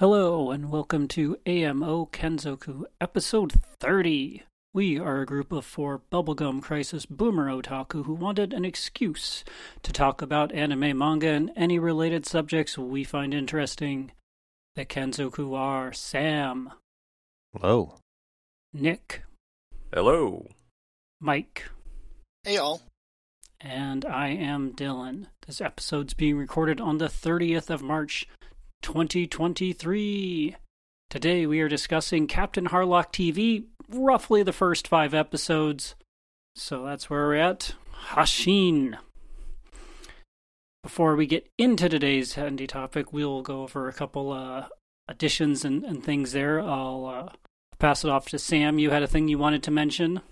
Hello, and welcome to AMO Kenzoku, episode 30. We are a group of four Bubblegum Crisis boomer otaku who wanted an excuse to talk about anime, manga, and any related subjects we find interesting. The Kenzoku are Sam, Hello. Nick, Hello. Mike, Hey, all. and I am Dylan. This episode's being recorded on the 30th of March, 2023. Today we are discussing Captain Harlock TV, roughly the first five episodes. So that's where we're at. Hashin. Before we get into today's handy topic, we'll go over a couple uh, additions and, and things there. I'll uh, pass it off to Sam. You had a thing you wanted to mention?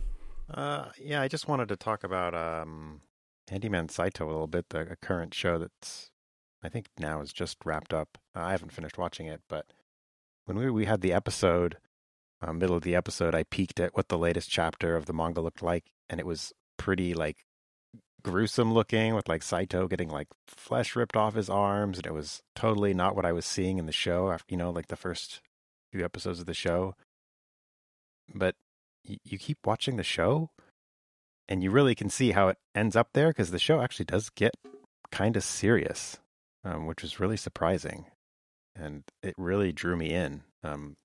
Uh, yeah, I just wanted to talk about um, Handyman Saito a little bit, the current show that's I think now is just wrapped up. I haven't finished watching it, but when we we had the episode, uh, middle of the episode, I peeked at what the latest chapter of the manga looked like, and it was pretty like gruesome looking, with like Saito getting like flesh ripped off his arms, and it was totally not what I was seeing in the show. After you know, like the first few episodes of the show, but y- you keep watching the show and you really can see how it ends up there because the show actually does get kind of serious, um, which was really surprising. And it really drew me in um,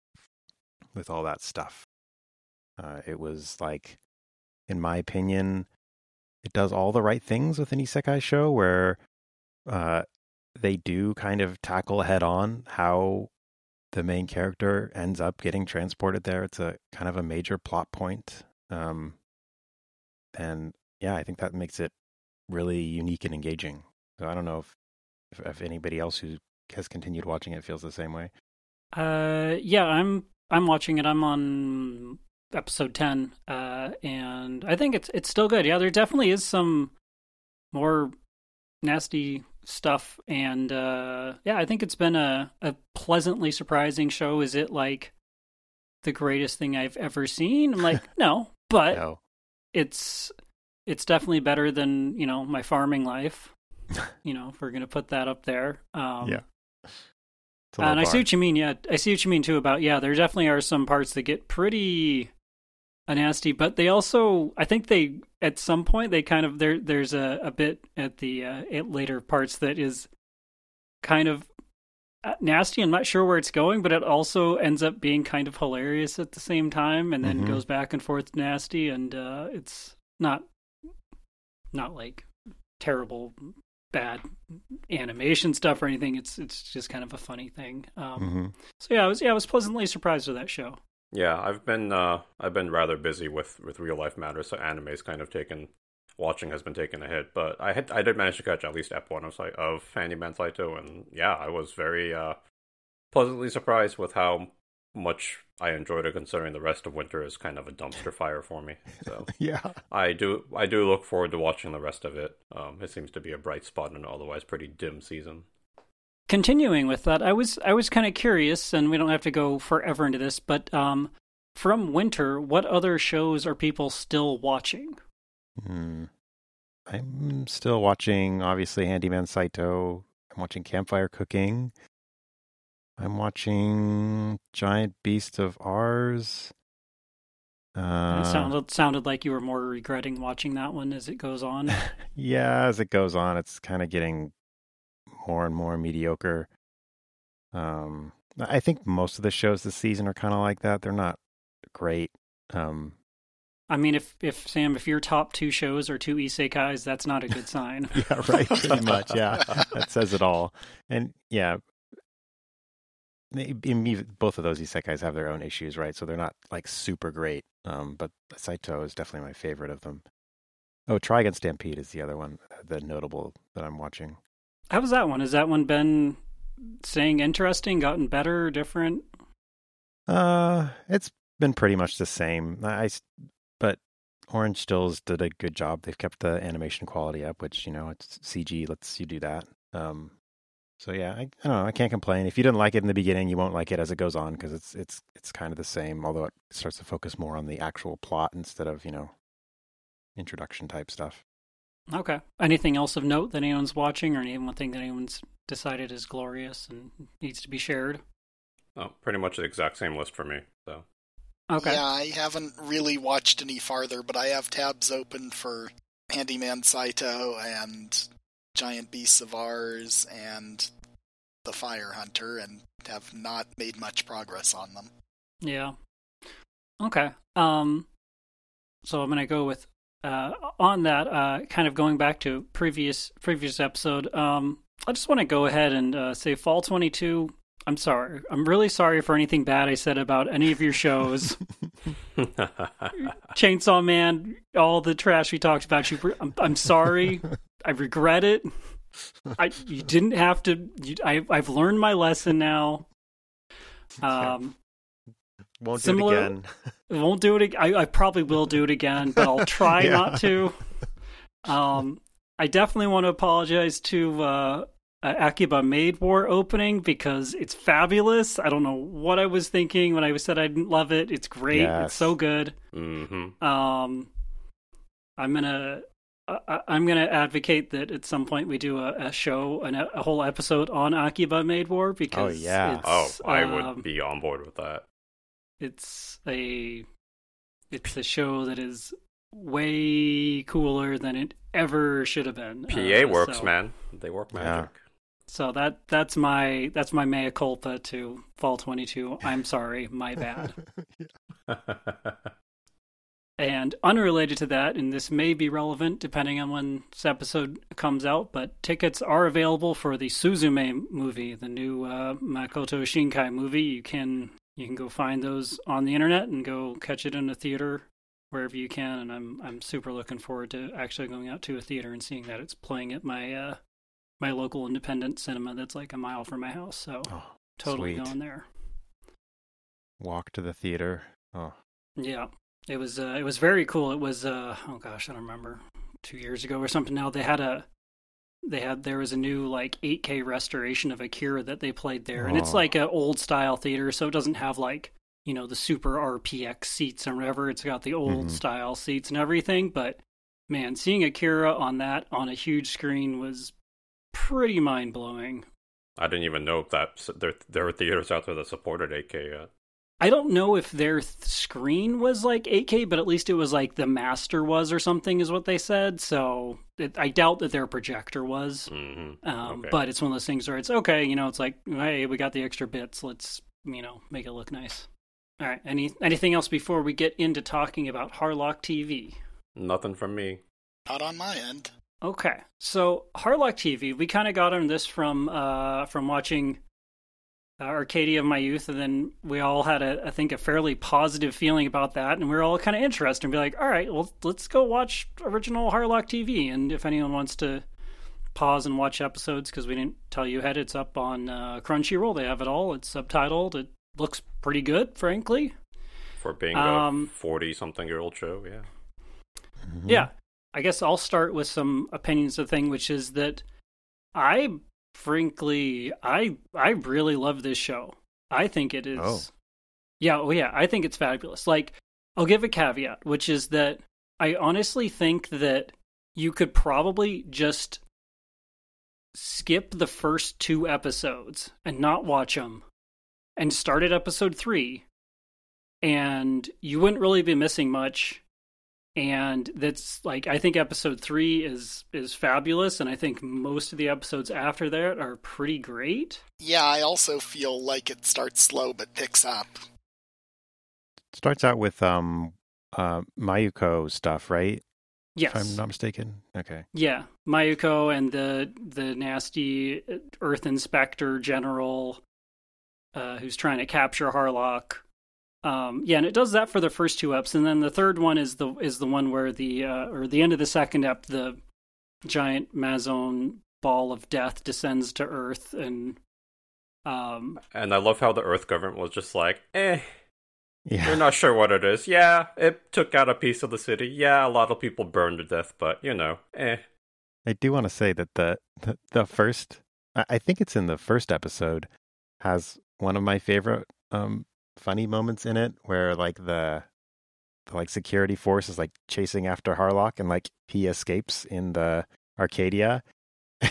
with all that stuff. Uh, it was like, in my opinion, it does all the right things with an isekai show where uh, they do kind of tackle head on how the main character ends up getting transported there. It's a kind of a major plot point. Um, and yeah, I think that makes it really unique and engaging. So I don't know if, if, if anybody else who has continued watching it feels the same way. Uh, yeah, I'm I'm watching it. I'm on episode ten, uh, and I think it's it's still good. Yeah, there definitely is some more nasty stuff, and uh, yeah, I think it's been a a pleasantly surprising show. Is it like the greatest thing I've ever seen? I'm like, no, but No. it's it's definitely better than you know my farming life. you know, if we're gonna put that up there. Um, Yeah. And I see what you mean. Yeah, I see what you mean too. About yeah, there definitely are some parts that get pretty nasty, but they also, I think they at some point they kind of there. There's a, a bit at the uh, at later parts that is kind of uh, nasty. I'm not sure where it's going, but it also ends up being kind of hilarious at the same time, and then Mhm. goes back and forth nasty, and uh, it's not not like terrible bad animation stuff or anything. It's it's just kind of a funny thing. Um, Mhm. So yeah, I was yeah I was pleasantly surprised with that show. Yeah, I've been uh I've been rather busy with with real life matters, so anime's kind of taken watching has been taking a hit, but I had I did manage to catch at least ep one of of Handyman Saito, and yeah, I was very uh pleasantly surprised with how much I enjoyed it, considering the rest of winter is kind of a dumpster fire for me. So Yeah. I do I do look forward to watching the rest of it. Um, it seems to be a bright spot in an otherwise pretty dim season. Continuing with that, I was I was kind of curious, and we don't have to go forever into this, but um, from winter, what other shows are people still watching? Hmm. I'm still watching, obviously, Handyman Saito. I'm watching Campfire Cooking. I'm watching Giant Beast of Ours. Uh, it sounded sounded like you were more regretting watching that one as it goes on. yeah, as it goes on, it's kind of getting more and more mediocre. Um, I think most of the shows this season are kind of like that. They're not great. Um, I mean, if if Sam, if your top two shows are two isekais, that's not a good sign. yeah, right. Pretty much. Yeah, that says it all. And yeah, they- in me- both of those isekais have their own issues, right? So they're not like super great. Um, but Saito is definitely my favorite of them. Oh, Trigun Stampede is the other one, the notable that I'm watching. How was that one? Has that one been staying interesting, gotten better, different? Uh, it's been pretty much the same. I, but Orange Stills did a good job. They've kept the animation quality up, which you know, it's CG lets you do that. Um, so yeah, I, I don't know. I can't complain. If you didn't like it in the beginning, you won't like it as it goes on because it's it's it's kind of the same. Although it starts to focus more on the actual plot instead of you know introduction type stuff. Okay. Anything else of note that anyone's watching, or anyone thing that anyone's decided is glorious and needs to be shared? Oh, pretty much the exact same list for me. So Okay. Yeah, I haven't really watched any farther, but I have tabs open for Handyman Saito and Giant Beasts of Ours and The Fire Hunter, and have not made much progress on them. Yeah. Okay. Um so I'm going to go with uh on that uh kind of going back to previous previous episode. Um I just want to go ahead and uh, say Fall 22 I'm sorry. I'm really sorry for anything bad I said about any of your shows. Chainsaw Man, all the trash we talked about you I'm, I'm sorry. I regret it. I you didn't have to you, I I've learned my lesson now. Um Won't similar- do it again. I won't do it. I, I probably will do it again, but I'll try Yeah. not to. Um, I definitely want to apologize to uh, uh, Akiba Maid War opening because it's fabulous. I don't know what I was thinking when I said I didn't love it. It's great. Yes. It's so good. hmm Um, I'm gonna. I, I'm going to advocate that at some point we do a, a show, an, a whole episode on Akiba Maid War because Oh yeah. Oh, it's, I um, would be on board with that. it's a it's a show that is way cooler than it ever should have been. PA Uh, works, so, man. They work Yeah. magic. So that that's my that's my mea culpa to Fall 22. I'm sorry, my bad. And unrelated to that, and this may be relevant depending on when this episode comes out, but tickets are available for the Suzume movie, the new uh, Makoto Shinkai movie. You can you can go find those on the internet and go catch it in a theater wherever you can. And I'm I'm super looking forward to actually going out to a theater and seeing that it's playing at my uh, my local independent cinema that's like a mile from my house. So Oh, totally sweet. going there. Walk to the theater. Oh, Yeah, it was uh, it was very cool. It was uh, oh gosh, I don't remember two years ago or something. Now they had a they had there was a new like 8K restoration of Akira that they played there, and it's Oh. like an old style theater, so it doesn't have like you know the super RPX seats and whatever. It's got the old Mhm. style seats and everything. But man, seeing Akira on that on a huge screen was pretty mind blowing. I didn't even know that there there were theaters out there that supported 8K yet. I don't know if their th- screen was like 8K, but at least it was like the master was or something, is what they said. So it, I doubt that their projector was. hmm Um, Okay. But it's one of those things where it's okay, you know, it's like, hey, we got the extra bits. Let's, you know, make it look nice. All right. Any anything else before we get into talking about Harlock TV? Nothing from me. Not on my end. Okay, so Harlock TV, we kind of got on this from uh, from watching uh, Arcadia of My Youth, and then we all had a, I think, a fairly positive feeling about that, and we were all kind of interested and be like, all right, well, let's go watch original Harlock TV, and if anyone wants to pause and watch episodes because we didn't tell you ahead, it's up on uh, Crunchyroll. They have it all. It's subtitled. It looks pretty good, frankly. For being Um, a 40 something year old show, yeah. Mhm. Yeah. I guess I'll start with some opinions of the thing, which is that I frankly I I really love this show. I think it is Oh. Yeah, oh yeah, I think it's fabulous. Like I'll give a caveat, which is that I honestly think that you could probably just skip the first two episodes and not watch them and start at episode 3 and you wouldn't really be missing much and that's like I think episode three is is fabulous, and I think most of the episodes after that are pretty great. Yeah, I also feel like it starts slow but picks up. Starts out with um uh Mayuko stuff, right? Yes, If I'm not mistaken. Okay. yeah, Mayuko and the the nasty Earth Inspector General, uh, who's trying to capture Harlock. Um, yeah, and it does that for the first two eps, and then the third one is the is the one where the uh, or the end of the second ep, the giant Mazone ball of death descends to Earth, and um, And I love how the Earth government was just like, eh, Yeah. we're not sure what it is. Yeah, it took out a piece of the city. Yeah, a lot of people burned to death, but you know, eh. I do want to say that the the, the first I I think it's in the first episode has one of my favorite um funny moments in it where like the the like security force is like chasing after Harlock and like he escapes in the Arcadia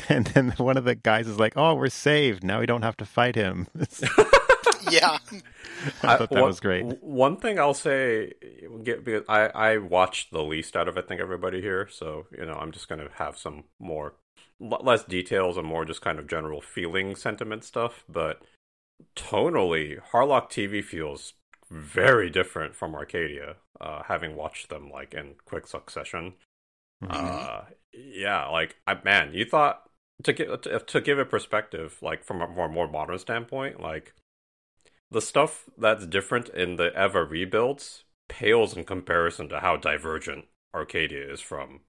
and then one of the guys is like, "Oh, we're saved. Now we don't have to fight him." Yeah. I thought that one, was great. One thing I'll say, because I I watched the least out of I think everybody here, so you know I'm just gonna have some more less details and more just kind of general feeling sentiment stuff. But tonally, Harlock TV feels very different from Arcadia. Uh, having watched them like in quick succession, Mhm. uh, yeah, like I, man, you thought to give to, to give it perspective, like from a more more modern standpoint, like the stuff that's different in the Eva rebuilds pales in comparison to how divergent Arcadia is from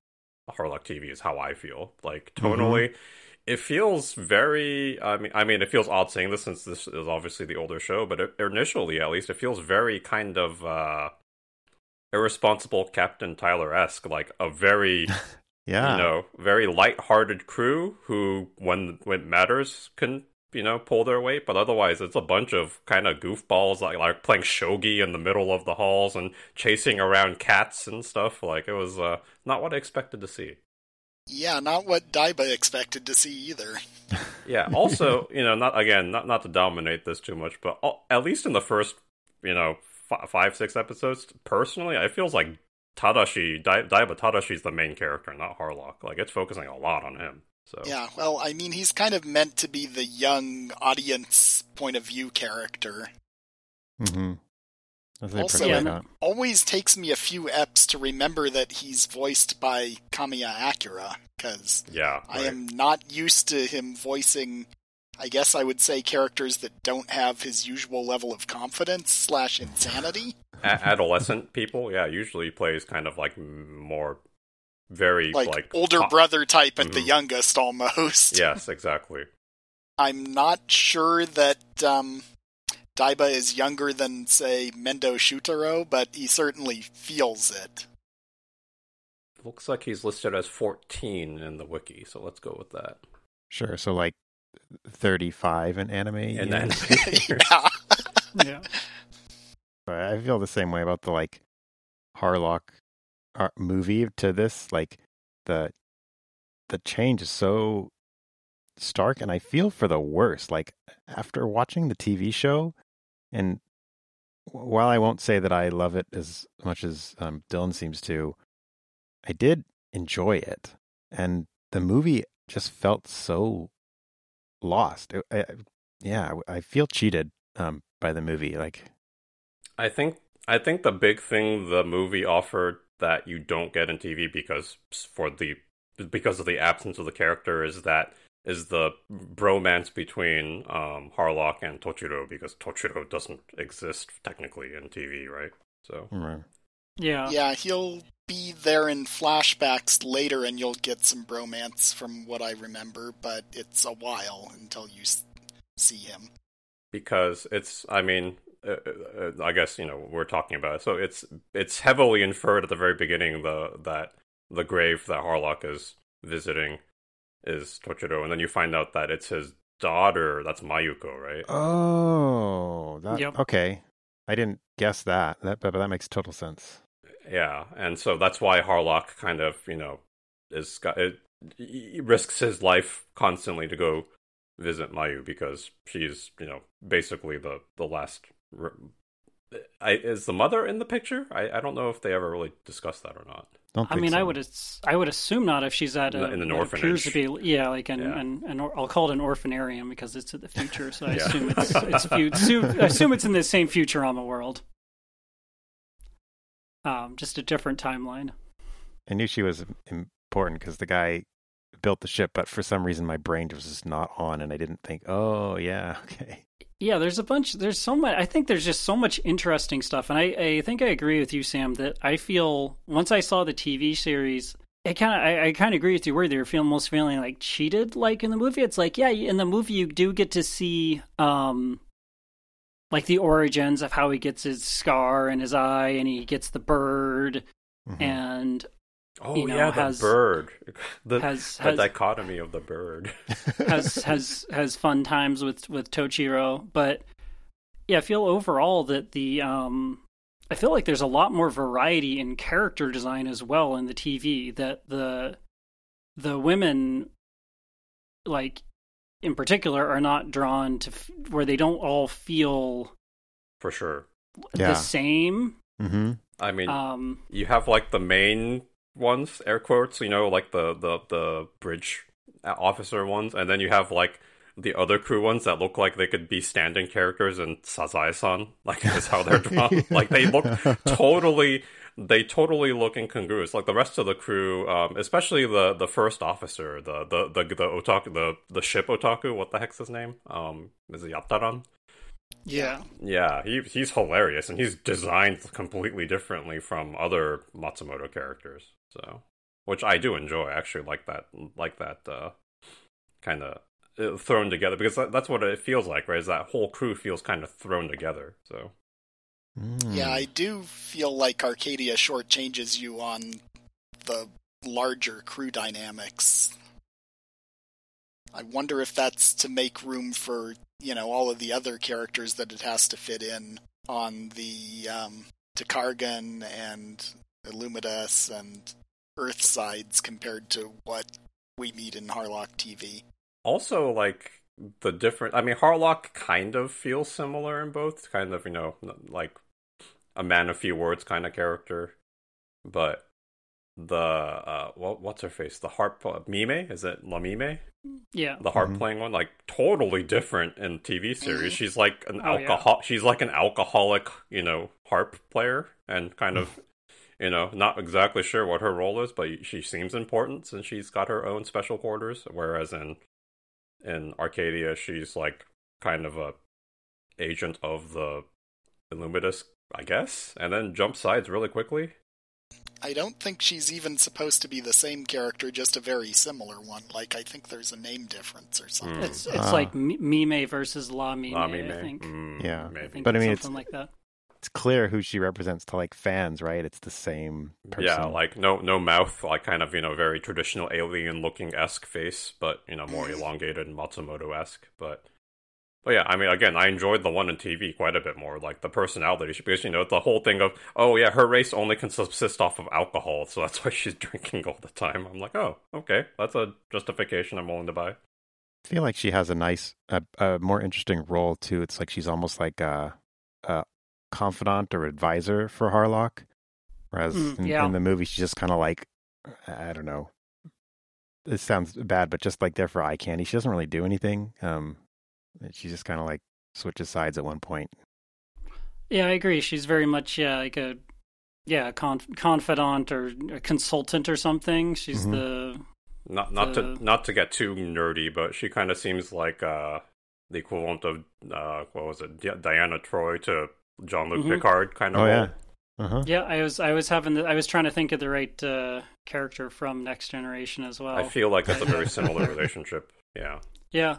Harlock TV. Is how I feel. Like tonally, it feels very. I mean, I mean, it feels odd saying this since this is obviously the older show, but it, initially, at least, it feels very kind of. uh irresponsible Captain Tyler esque, like a very yeah. you know, very light-hearted crew who, when when it matters, can you know pull their weight. But otherwise, it's a bunch of kind of goofballs like like playing shogi in the middle of the halls and chasing around cats and stuff. Like it was uh, not what I expected to see. Yeah, not what Daiba expected to see either. Yeah. Also, you know, not again, not not to dominate this too much, but al- at least in the first, you know, f- five six episodes, personally, it feels like Tadashi Dai- Daiba Tadashi's the main character, not Harlock. Like it's focusing a lot on him. So Yeah, well, I mean, he's kind of meant to be the young audience point of view character. Mm-hmm. That's what they Also, Yeah. Always takes me a few eps to remember that he's voiced by Kamiya Akira, because yeah, I am not used to him voicing, I guess I would say, characters that don't have his usual level of confidence slash insanity. A- adolescent people. Yeah, usually plays kind of like more very Like, like, older pop- brother type at the Mhm. youngest, almost. Yes, exactly. I'm not sure that um, Daiba is younger than, say, Mendo Shutaro, but he certainly feels it. Looks like he's listed as 14 in the wiki, so let's go with that. Sure. So like 35 in anime. And then years. yeah. Yeah. I feel the same way about the like Harlock uh, movie to this. Like the the change is so stark, and I feel for the worst. Like after watching the TV show, and while I won't say that I love it as much as um, Dylan seems to, I did enjoy it, and the movie just felt so lost. It, I, yeah, I feel cheated um, by the movie. Like I think I think the big thing the movie offered that you don't get in TV because for the because of the absence of the character is that is the bromance between um, Harlock and Tochiro because Tochiro doesn't exist technically in TV, right? So mm, Yeah. Yeah, he'll be there in flashbacks later, and you'll get some bromance from what I remember, but it's a while until you s- see him. because it's I mean uh, uh, I guess you know we're talking about it. so it's it's heavily inferred at the very beginning the that the grave that Harlock is visiting is Tochiro and then you find out that it's his daughter that's Mayuko right Oh, that Yep. okay. I didn't guess that. That but, but that makes total sense. yeah and so that's why Harlock kind of you know is got it he risks his life constantly to go visit Mayu because she's you know basically the the last r- I, is the mother in the picture? I, I don't know if they ever really discussed that or not. Don't I mean, so. I would I would assume not if she's at In a, the- in an what appears to be yeah like an, Yeah. an, an or, I'll call it an orphanarium because it's in the future so I Yeah. assume it's it's fu- assume, I assume it's in the same Futurama world. Um, just a different timeline. I knew she was important because the guy built the ship, but for some reason my brain was just not on, and I didn't think. Oh yeah, okay. Yeah, there's a bunch. There's so much. I think there's just so much interesting stuff, and I, I think I agree with you, Sam. That I feel once I saw the TV series, I kind of I, I kind of agree with you. Where you're feeling almost feeling like cheated, like in the movie. It's like yeah, in the movie you do get to see um like the origins of how he gets his scar in his eye, and he gets the bird, Mhm. and Oh You know, yeah, has- the bird. The, has the has dichotomy of the bird. has has has fun times with with Tochiro, but yeah, I feel overall that the um I feel like there's a lot more variety in character design as well in the TV that the the women like in particular are not drawn to f- where they don't all feel for sure. Yeah. the same. Mm-hmm. I mean, Um, you have like the main ones, air quotes, you know, like the the the bridge officer ones, and then you have like the other crew ones that look like they could be standing characters in Sazae-san. Like that's how they're drawn. like they look totally, they totally look incongruous. Like the rest of the crew, um, especially the the first officer, the the the the otaku, the the ship otaku. What the heck's his name? Um, is it Yattaran? yeah. Yeah, he he's hilarious, and he's designed completely differently from other Matsumoto characters. So, which I do enjoy. I actually like that, like that uh, kind of thrown together because that, that's what it feels like, right? Is that whole crew feels kind of thrown together. So, Mm. Yeah, I do feel like Arcadia shortchanges you on the larger crew dynamics. I wonder if that's to make room for, you know, all of the other characters that it has to fit in on the um, Tokargan and Illumidas and Earth sides compared to what we meet in Harlock TV. also like the different. I mean, Harlock kind of feels similar in both. Kind of, you know, like a man of few words kind of character, but the uh what what's her face the harp uh, mime is it la mime Yeah. the harp Mhm. playing one like totally different in TV series Mhm. she's like an Oh, yeah. alcohol she's like an alcoholic you know harp player and kind of you know not exactly sure what her role is but she seems important since she's got her own special quarters whereas in in Arcadia she's like kind of a agent of the Illumidas I guess and then jump sides really quickly I don't think she's even supposed to be the same character, just a very similar one. Like, I think there's a name difference or something. It's it's Ah. like Mi- Mime versus La Mime, La I think. Mm, Yeah. I maybe think But I mean, something like that. It's clear who she represents to like fans, right? It's the same person. Yeah, like no no mouth, like kind of you know very traditional alien looking esque face, but you know more elongated and Matsumoto esque. But but yeah, I mean again, I enjoyed the one on TV quite a bit more, like the personality because you know the whole thing of oh yeah, her race only can subsist off of alcohol, so that's why she's drinking all the time. I'm like oh okay, that's a justification I'm willing to buy. I feel like she has a nice, a, a more interesting role too. It's like she's almost like a, a confidant or advisor for Harlock, whereas Mm, in, yeah. in the movie she's just kind of like, I don't know. This sounds bad, but just like there for eye candy. She doesn't really do anything. Um, she just kind of like switches sides at one point. Yeah, I agree. She's very much yeah, like a yeah, conf- confidant or a consultant or something. She's Mhm. the Not not The- to not to get too nerdy, but she kind of seems like uh the equivalent of uh what was it Di- Deanna Troi to Jean Luc Mhm. Picard kind of. Oh, role. yeah. Uh huh. yeah. I was I was having the, I was trying to think of the right uh, character from Next Generation as well. I feel like that's a very similar relationship. Yeah. Yeah.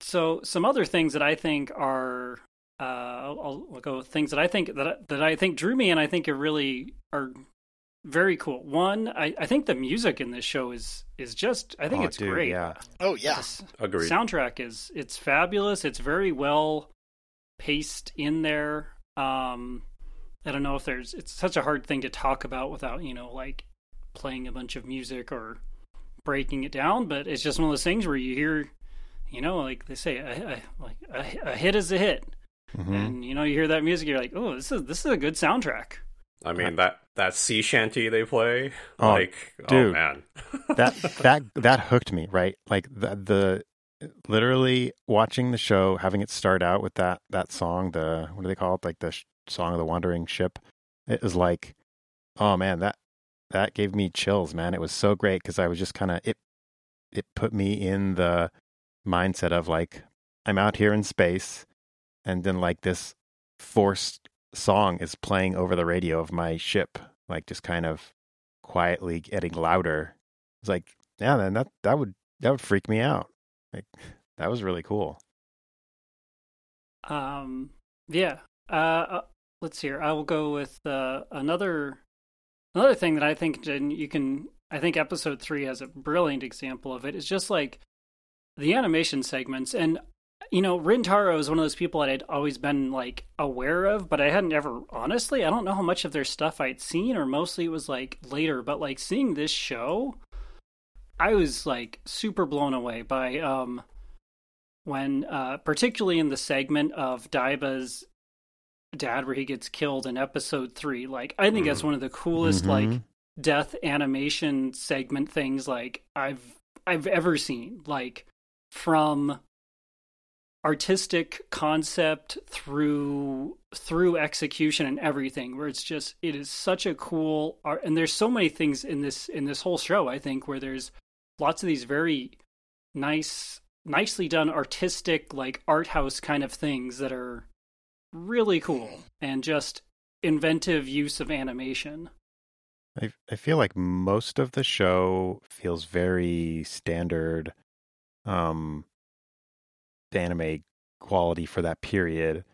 So some other things that I think are uh, I'll, I'll go with things that I think that I, that I think drew me and I think are really are very cool. One, I, I think the music in this show is is just I think Oh, it's dude, great. yeah. Oh, yeah. This Agreed. soundtrack is it's fabulous. It's very well paced in there. Um, I don't know if there's it's such a hard thing to talk about without you know like playing a bunch of music or breaking it down, but it's just one of those things where you hear, you know, like they say, a, a, like a, a hit is a hit, hmm and you know you hear that music, you're like, oh, this is this is a good soundtrack. I mean that that sea shanty they play, Oh, like oh dude. man, that that that hooked me right like the the literally watching the show having it start out with that that song the what do they call it? Like the sh- song of the wandering ship. It was like oh man that that gave me chills man. It was so great because i was just kind of it it put me in the mindset of like i'm out here in space and then like this forced song is playing over the radio of my ship like just kind of quietly getting louder. It's like, yeah, then that that would that would freak me out. Like that was really cool. Um, yeah. Uh, uh, let's see here. I will go with uh, another another thing that I think and you can. I think episode three has a brilliant example of it. It's just like the animation segments, and you know, Rintaro is one of those people that I'd always been like aware of, but I hadn't ever honestly. I don't know how much of their stuff I'd seen, or mostly it was like later. But like seeing this show, I was like super blown away by um when uh particularly in the segment of Daiba's dad where he gets killed in episode 3 like I think that's Mhm. one of the coolest Mhm. like death animation segment things like I've I've ever seen like from artistic concept through through execution and everything where it's just it is such a cool art and there's so many things in this in this whole show I think where there's lots of these very nice nicely done artistic like art house kind of things that are really cool and just inventive use of animation I I feel like most of the show feels very standard um anime quality for that period.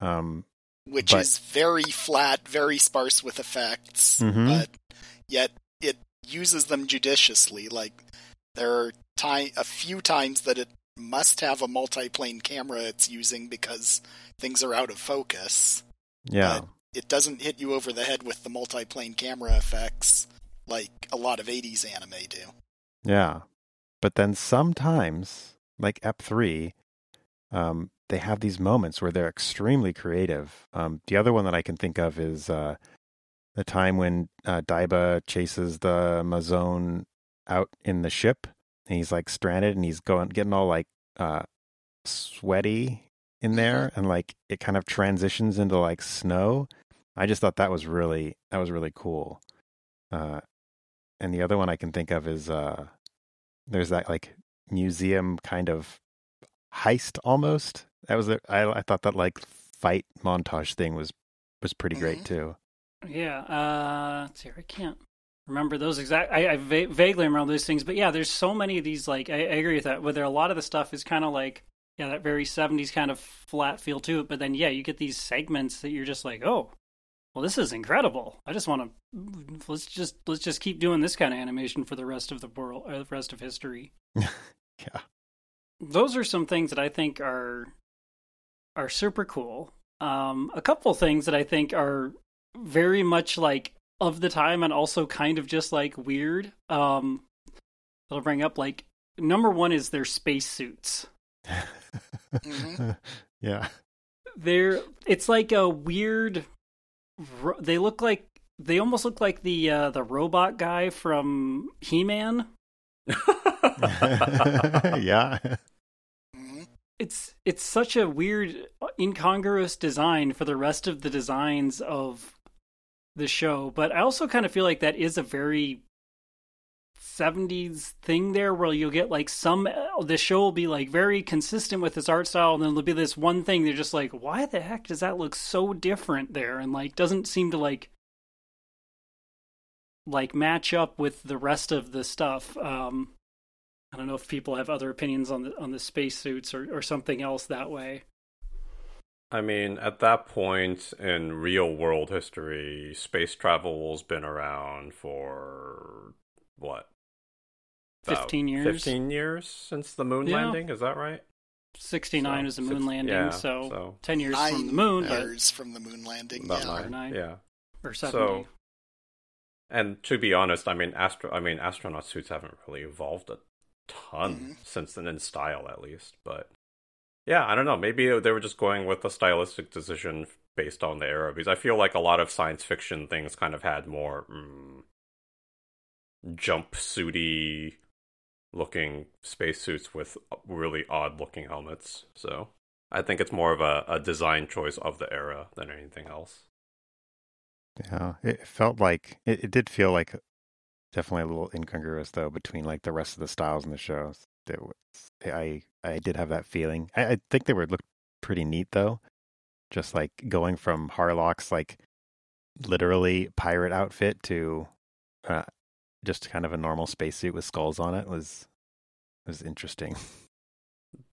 Um which But- is very flat, very sparse with effects, mm-hmm. but yet it uses them judiciously. Like there are ti- a few times that it must have a multi-plane camera it's using because things are out of focus. yeah. It doesn't hit you over the head with the multi-plane camera effects like a lot of 80s anime do. Yeah. But then sometimes, like Ep 3, um, they have these moments where they're extremely creative. Um, the other one that I can think of is uh, the time when uh, Daiba chases the Mazone out in the ship, and he's like stranded, and he's going getting all like uh, sweaty in there, and like it kind of transitions into like snow. I just thought that was really that was really cool. Uh, and the other one I can think of is uh, there's that like museum kind of heist almost. That was a, I, I thought that like fight montage thing was was pretty great Mhm. too. Yeah, uh, let's see, I can't remember those exact. I, I va- vaguely remember those things, but yeah, there's so many of these. Like, I, I agree with that. Whether a lot of the stuff is kind of like, yeah, that very '70s kind of flat feel to it. But then, yeah, you get these segments that you're just like, oh, well, this is incredible. I just want to let's just let's just keep doing this kind of animation for the rest of the world, or the rest of history. Yeah. Those are some things that I think are are super cool. Um, a couple things that I think are very much like of the time and also kind of just like weird. Um, that'll bring up like number one is their spacesuits. Mhm. yeah. They're it's like a weird. They look like they almost look like the uh, the robot guy from He Man. yeah. It's it's such a weird incongruous design for the rest of the designs of the show but i also kind of feel like that is a very 70s thing there where you'll get like some the show will be like very consistent with its art style and then there'll be this one thing they're just like why the heck does that look so different there and like doesn't seem to like like match up with the rest of the stuff um I don't know if people have other opinions on the on the spacesuits or, or something else that way. I mean, at that point in real world history, space travel's been around for what? 15 years? 15 years since the moon Yeah. landing, is that right? Sixty nine So, was the six- moon landing, yeah, so, so ten years Nine from the moon, but years from the moon landing. about yeah. Or nine. nine. Yeah. or seventy. So, and to be honest, I mean, astro, I mean, astronaut suits haven't really evolved a ton Mhm. since then in style, at least. But yeah, I don't know. Maybe they were just going with a stylistic decision based on the era because I feel like a lot of science fiction things kind of had more mm, jumpsuity looking spacesuits with really odd looking helmets. So I think it's more of a, a design choice of the era than anything else. Yeah. It felt like it, it did feel like definitely a little incongruous though between like the rest of the styles in the show. There was, I I did have that feeling. I, I think they would look pretty neat though. Just like going from Harlock's like literally pirate outfit to uh, just kind of a normal spacesuit with skulls on it was was interesting.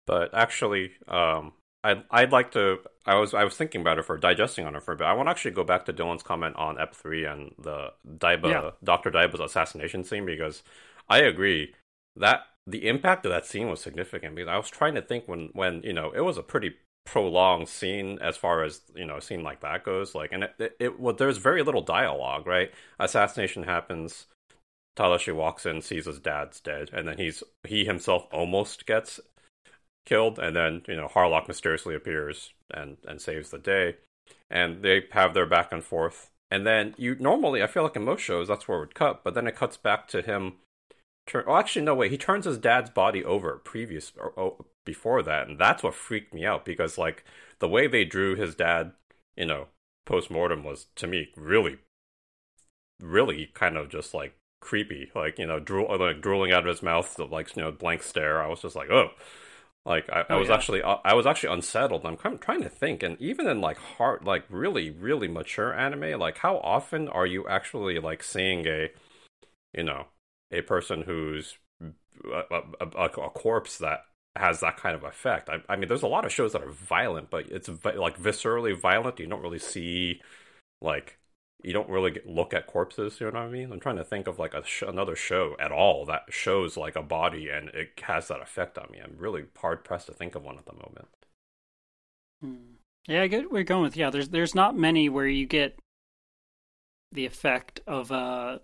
But actually, um, I'd I'd like to. I was I was thinking about it for digesting on it for a bit. I want to actually go back to Dylan's comment on Ep three and the Daiba Yeah. Doctor Daiba's assassination scene because I agree that the impact of that scene was significant because I was trying to think when when you know it was a pretty prolonged scene as far as you know a scene like that goes like and it, it, it well, there's very little dialogue right assassination happens Tadashi walks in sees his dad's dead and then he's he himself almost gets killed, and then you know Harlock mysteriously appears and and saves the day, and they have their back and forth. And then you normally, I feel like in most shows, that's where it would cut, but then it cuts back to him. Turn, oh, actually, no way. He turns his dad's body over previous or oh, before that, and that's what freaked me out because like the way they drew his dad, you know, post mortem was to me really, really kind of just like creepy. Like you know, drool, like drooling out of his mouth, the, like you know, blank stare. I was just like, oh. Like I, I oh, was yeah. actually, uh, I was actually unsettled. I'm kind of trying to think, and even in like hard, like really, really mature anime, like how often are you actually like seeing a, you know, a person who's a, a, a, corpse that has that kind of effect. I, I, mean, there's a lot of shows that are violent, but it's vi- like viscerally violent. You don't really see like you don't really get, look at corpses. You know what I mean? I'm trying to think of like a sh- another show at all that shows like a body and it has that effect on me. I'm really hard pressed to think of one at the moment. Hmm. Yeah, where you're going with. Yeah, there's there's not many where you get the effect of a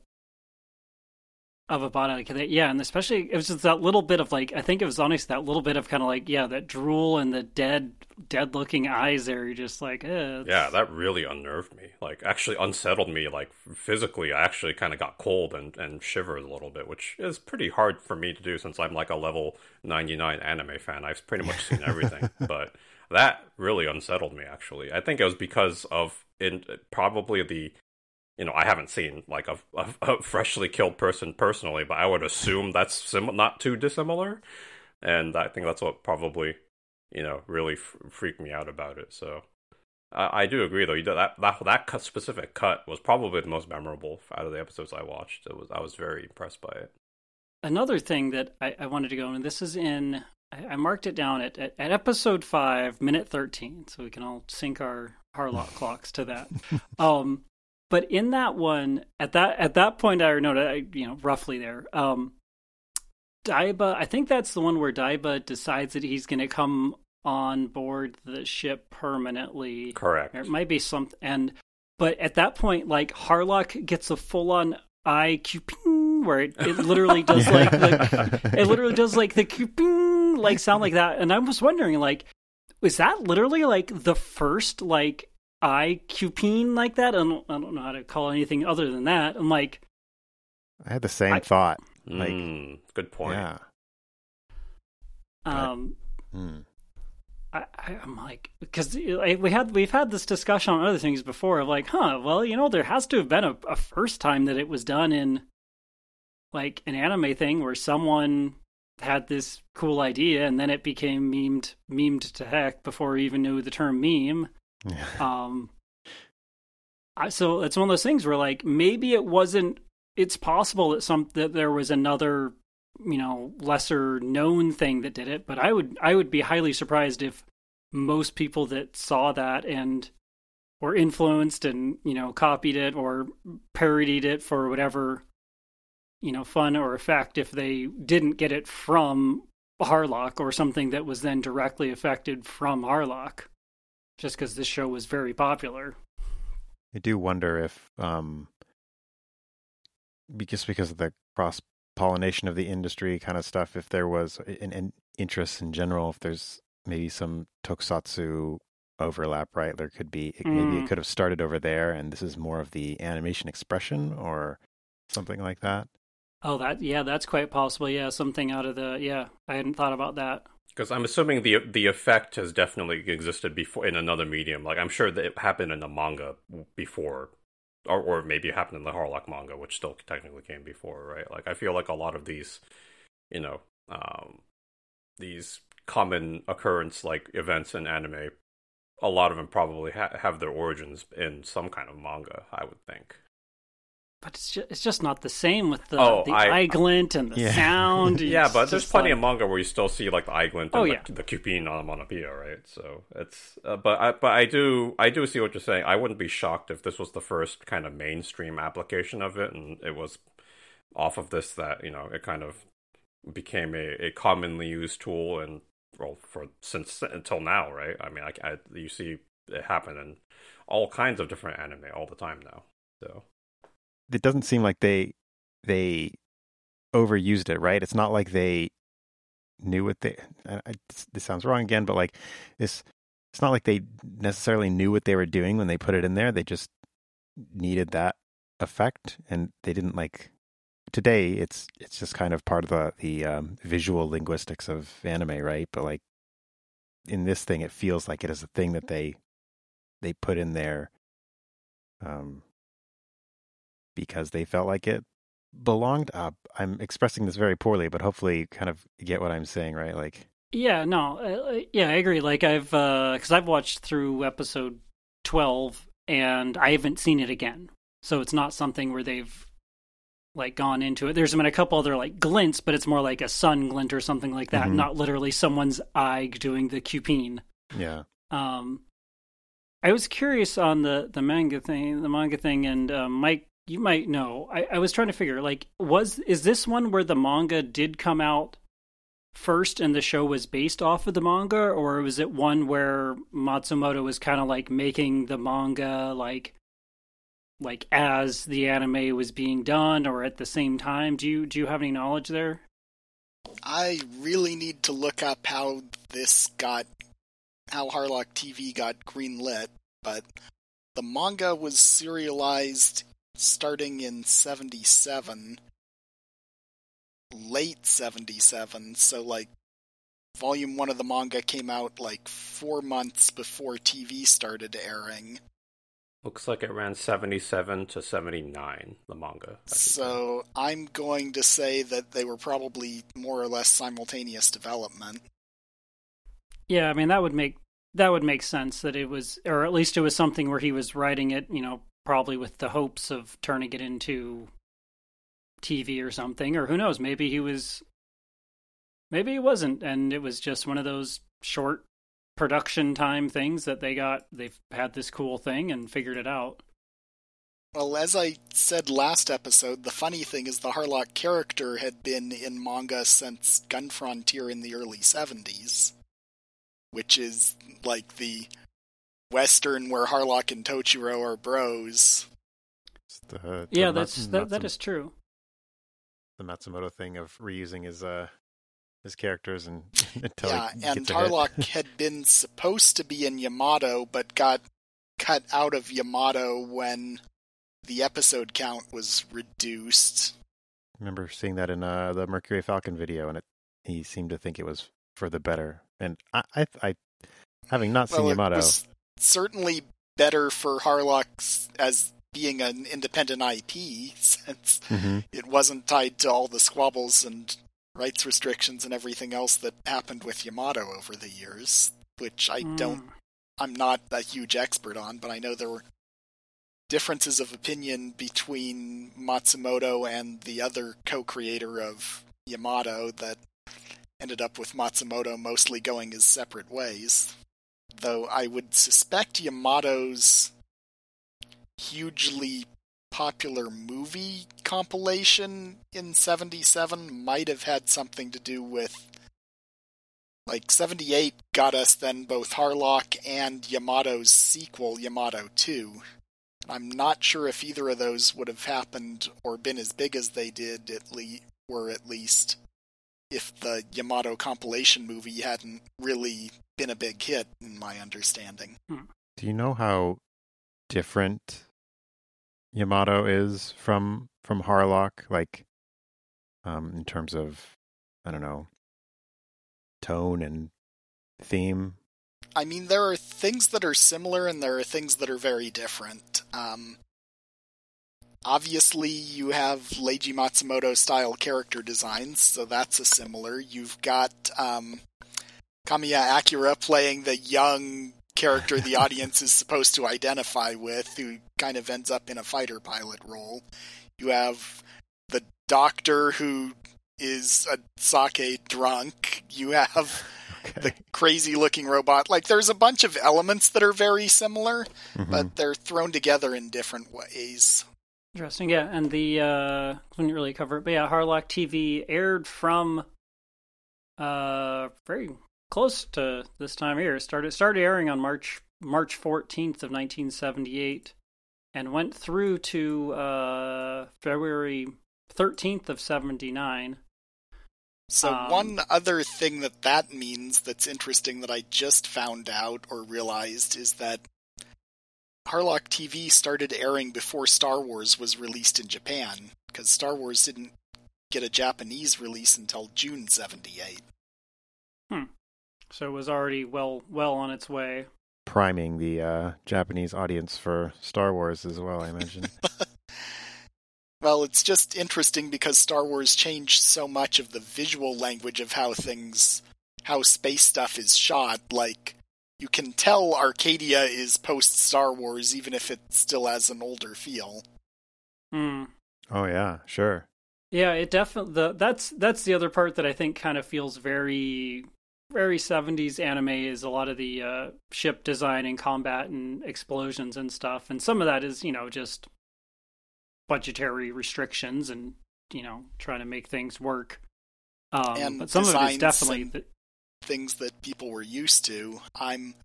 of a body like that. Yeah, and especially it was just that little bit of like I think it was honestly that little bit of kind of like yeah that drool and the dead dead looking eyes there. You're just like eh, yeah, that really unnerved me. Like actually unsettled me. Like physically, I actually kind of got cold and and shivered a little bit, which is pretty hard for me to do since I'm like a level 99 anime fan. I've pretty much seen everything, but that really unsettled me. Actually, I think it was because of in probably the you know, I haven't seen like a, a, a, freshly killed person personally, but I would assume that's sim- not too dissimilar, and I think that's what probably, you know, really f- freaked me out about it. So I, I do agree though. that that that cut, specific cut was probably the most memorable out of the episodes I watched. It was I was very impressed by it. Another thing that I, I wanted to go, and this is in I, marked it down at, at, at episode five, minute thirteen, so we can all sync our Harlock clocks to that. Um, but in that one, at that at that point, I know, you know, roughly there. Um, Daiba, I think that's the one where Daiba decides that he's going to come on board the ship permanently. Correct. It might be something, and but at that point, like Harlock gets a full on IQ ping, where it, it literally does like the, it literally does like the ping, like sound like that, and I was wondering, like, is that literally like the first like I cupine like that. I don't, I don't know how to call anything other than that. I'm like, I had the same I, thought. Like, mm, good point. Yeah. Um, hmm. I, I, am like, because we had we've had this discussion on other things before of like, huh? Well, you know, there has to have been a, a first time that it was done in like an anime thing where someone had this cool idea and then it became memed memed to heck before we even knew the term meme um, I, so it's one of those things where like maybe it wasn't. It's possible that some that there was another you know lesser known thing that did it, but I would I would be highly surprised if most people that saw that and were influenced and you know copied it or parodied it for whatever you know fun or effect if they didn't get it from Harlock or something that was then directly affected from Harlock just because this show was very popular. I do wonder if, um, because because of the cross pollination of the industry kind of stuff, if there was an, an interest in general, if there's maybe some tokusatsu overlap, right? There could be mm. maybe it mm. could have started over there, and this is more of the animation expression or something like that. Oh, that yeah, that's quite possible. Yeah, something out of the yeah. I hadn't thought about that. Because I'm assuming the the effect has definitely existed before in another medium. Like I'm sure that it happened in the manga before, or or maybe it happened in the Harlock manga, which still technically came before, right? Like I feel like a lot of these, you know, um, these common occurrence like events in anime, a lot of them probably ha- have their origins in some kind of manga. I would think but it's just, it's just not the same with the, oh, the I, eye glint and the yeah. sound. yeah, but there's plenty like... of manga where you still see like the eye glint and oh, yeah. the, the cupine onomatopoeia, right? So it's uh, but I but I do I do see what you're saying. I wouldn't be shocked if this was the first kind of mainstream application of it, and it was off of this that you know it kind of became a, a commonly used tool and well for since until now, right? I mean, I, I you see it happen in all kinds of different anime all the time now. So it doesn't seem like they they overused it, right? It's not like they knew what they. I, I, this sounds wrong again, but like this, it's not like they necessarily knew what they were doing when they put it in there. They just needed that effect, and they didn't like. Today, it's it's just kind of part of the the um, visual linguistics of anime, right? But like in this thing, it feels like it is a thing that they they put in there um, because they felt like it belonged. Uh, I'm expressing this very poorly, but hopefully, you kind of get what I'm saying, right? Like, yeah, no, uh, yeah, I agree. Like I've because uh, I've watched through episode twelve and I haven't seen it again, so it's not something where they've like gone into it. There's been a couple other like glints, but it's more like a sun glint or something like that, Mhm. not literally someone's eye doing the cupine. yeah, Um, I was curious on the the manga thing, the manga thing, and um, Mike, you might know. I, I was trying to figure like was is this one where the manga did come out first and the show was based off of the manga, or was it one where Matsumoto was kind of like making the manga like like as the anime was being done or at the same time? Do you do you have any knowledge there? I really need to look up how this got, how Harlock TV got greenlit, but the manga was serialized starting in 77, late 77, so like volume one of the manga came out like four months before TV started airing. Looks like it ran 77 to 79, the manga. I should say. So I'm going to say that they were probably more or less simultaneous development. Yeah, I mean that would make that would make sense that it was, or at least it was something where he was writing it, you know, probably with the hopes of turning it into TV or something, or who knows, maybe he was, maybe he wasn't, and it was just one of those short production time things that they got. They've had this cool thing and figured it out. Well, as I said last episode, the funny thing is the Harlock character had been in manga since Gun Frontier in the early 70s, which is like the western where Harlock and Tochiro are bros. The, the Yeah, Mat- that's that, that Matsum- is true. the Matsumoto thing of reusing his uh his characters and until yeah, he and gets a hit. Harlock had been supposed to be in Yamato, but got cut out of Yamato when the episode count was reduced. I remember seeing that in uh, the Mercury Falcon video, and it he seemed to think it was for the better. And I, I, I having not seen well, Yamato, was certainly better for Harlock as being an independent IP since Mhm. it wasn't tied to all the squabbles and rights restrictions and everything else that happened with Yamato over the years, which I don't Mm. I'm not a huge expert on, but I know there were differences of opinion between Matsumoto and the other co-creator of Yamato that ended up with Matsumoto mostly going his separate ways. Though I would suspect Yamato's hugely popular movie compilation in 77 might have had something to do with like 78 got us then both Harlock and Yamato's sequel Yamato 2 I'm not sure if either of those would have happened or been as big as they did at le- were at least if the Yamato compilation movie hadn't really been a big hit in my understanding. do you know how different Yamato is from from Harlock? Like, um, in terms of I don't know tone and theme. I mean, there are things that are similar and there are things that are very different. Um, obviously, you have Leiji Matsumoto style character designs, so that's a similar. You've got um, Kamiya Akira playing the young character the audience is supposed to identify with, who kind of ends up in a fighter pilot role. You have the doctor who is a sake drunk. You have Okay. the crazy looking robot. Like there's a bunch of elements that are very similar, Mhm. but they're thrown together in different ways. Interesting, yeah. And the uh couldn't really cover it, but yeah, Harlock TV aired from uh very close to this time of year. Started started airing on March March fourteenth of nineteen seventy eight and went through to uh February thirteenth of seventy nine. So Um, one other thing that that means that's interesting that I just found out or realized is that Harlock TV started airing before Star Wars was released in Japan because Star Wars didn't get a Japanese release until June 78. So it was already well well on its way. Priming the uh, Japanese audience for Star Wars as well, I imagine. Well, it's just interesting because Star Wars changed so much of the visual language of how things, how space stuff is shot. Like, you can tell Arcadia is post Star Wars even if it still has an older feel. Hmm. oh yeah, sure. Yeah, it definitely the that's that's the other part that I think kind of feels very very 70s anime is a lot of the uh, ship design and combat and explosions and stuff and some of that is you know just budgetary restrictions and you know trying to make things work um, And but some of it is definitely the, Things that people were used to. I'm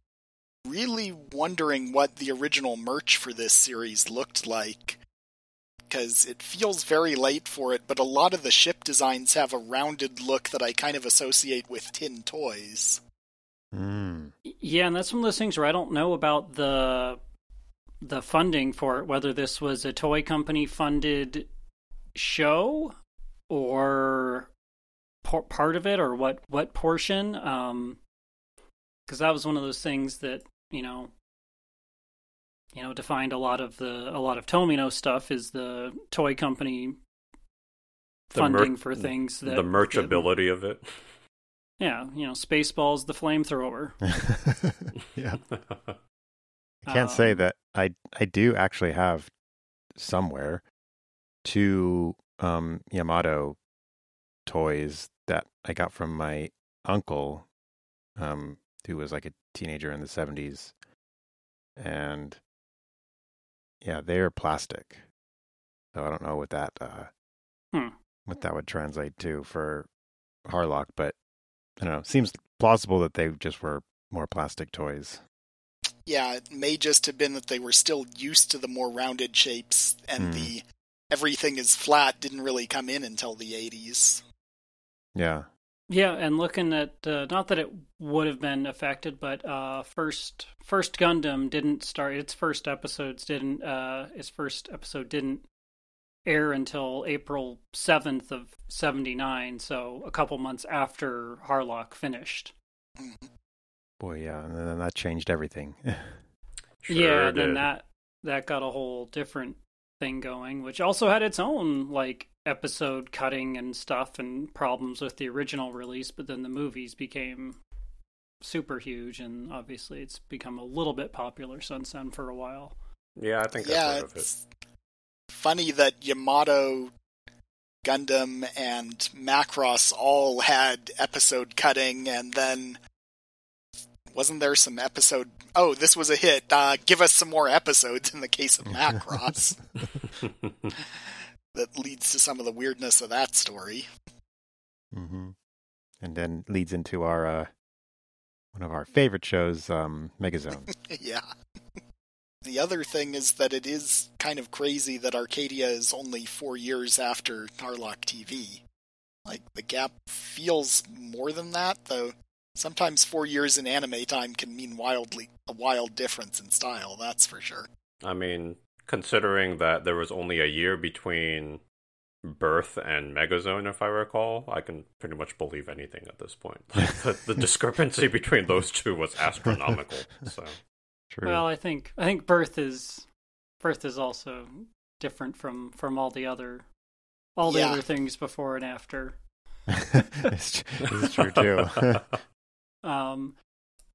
really wondering what the original merch for this series looked like. Because it feels very late for it, but a lot of the ship designs have a rounded look that I kind of associate with tin toys. Mm. Yeah, and that's one of those things where I don't know about the the funding for it, whether this was a toy company funded show or por- part of it or what what portion um because that was one of those things that you know you know defined a lot of the a lot of Tomino stuff is the toy company The mer- funding for things that the merchability of it. yeah you know spaceballs the flamethrower yeah. I can't say Um, that I I do actually have somewhere two um, Yamato toys that I got from my uncle, um, who was like a teenager in the seventies, and yeah, they are plastic. So I don't know what that uh, Hmm. what that would translate to for Harlock, but I don't know. Seems plausible that they just were more plastic toys. Yeah, it may just have been that they were still used to the more rounded shapes, and Hmm. the everything is flat didn't really come in until the 80s. Yeah. Yeah, and looking at uh, not that it would have been affected, but uh, first first Gundam didn't start. Its first episodes didn't. Uh, its first episode didn't air until April seventh of seventy nine. So a couple months after Harlock finished. Mhm. Boy, yeah, and then that changed everything. Sure yeah, did. then that that got a whole different thing going, which also had its own like episode cutting and stuff and problems with the original release. But then the movies became super huge, and obviously it's become a little bit popular since then for a while. Yeah, I think I've Yeah, heard of it. funny that Yamato, Gundam, and Macross all had episode cutting, and then wasn't there some episode? Oh, this was a hit. Uh, give us some more episodes. In the case of Macross, that leads to some of the weirdness of that story. Mm-hmm. And then leads into our uh, one of our favorite shows, um, Megazone. yeah. The other thing is that it is kind of crazy that Arcadia is only four years after Harlock TV. Like, the gap feels more than that, though sometimes four years in anime time can mean wildly a wild difference in style, that's for sure. I mean, considering that there was only a year between Birth and Megazone, if I recall, I can pretty much believe anything at this point. the, the discrepancy between those two was astronomical. So True. Well, I think I think Birth is Birth is also different from from all the other all the Yeah. other things before and after. it's, it's true too. um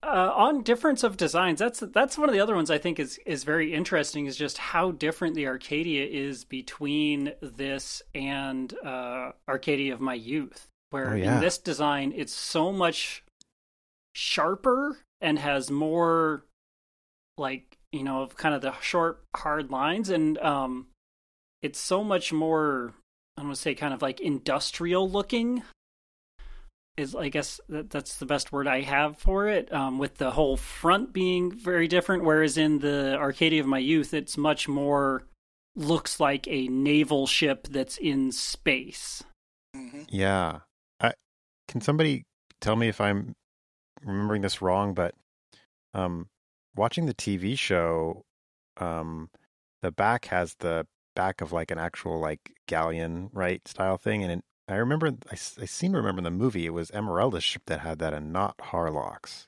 uh, on difference of designs that's that's one of the other ones i think is is very interesting is just how different the arcadia is between this and uh arcadia of my youth where Oh, yeah. in this design it's so much sharper and has more like you know of kind of the short hard lines and um it's so much more i want to say kind of like industrial looking is I guess that, that's the best word I have for it. Um, with the whole front being very different, whereas in the Arcadia of my youth, it's much more looks like a naval ship that's in space. hmm yeah, I can somebody tell me if I'm remembering this wrong? But um, watching the TV show, um, the back has the back of like an actual like galleon right style thing, and it, I remember I, I seem to remember in the movie it was Emeraldas' ship that had that, and not Harlock's.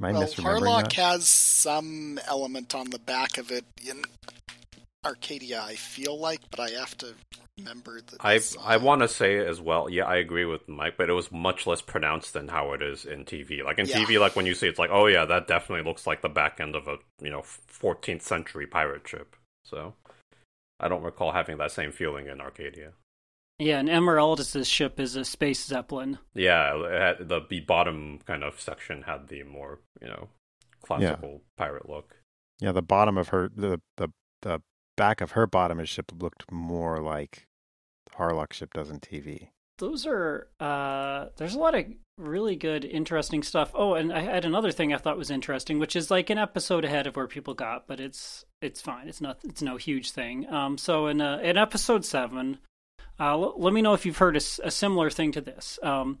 Am I well, misremembering Harlock that? has some element on the back of it in Arcadia, I feel like, but I have to remember that. I. I want to say as well. Yeah, I agree with Mike, but it was much less pronounced than how it is in TV. Like in Yeah. TV, like when you see, it, it's like, oh yeah, that definitely looks like the back end of a you know 14th century pirate ship. So I don't recall having that same feeling in Arcadia. Yeah, and Emeraldas' ship is a space zeppelin. Yeah, it the the bottom kind of section had the more you know classical pirate look. Yeah, the bottom of her the the the back of her bottom of ship looked more like Harlock ship does in TV. Those are uh there's a lot of really good interesting stuff. Oh, and I had another thing I thought was interesting, which is like an episode ahead of where people got, but it's it's fine. It's not it's no huge thing. Um so in uh, in episode 7, uh l- let me know if you've heard a similar thing to this. Um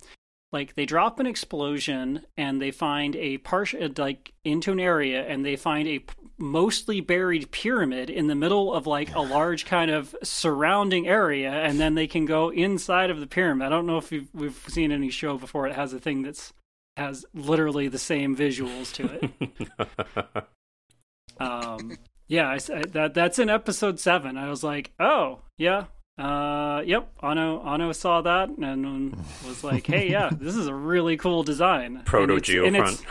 like they drop an explosion and they find a partial like into an area and they find a p- mostly buried pyramid in the middle of like a large kind of surrounding area and then they can go inside of the pyramid. I don't know if you've, we've seen any show before it has a thing that's has literally the same visuals to it. Um yeah I, I- that that's in episode 7 i was like oh yeah uh yep Anno Anno saw that and was like hey yeah this is a really cool design Proto And it's- and it's- Geofront.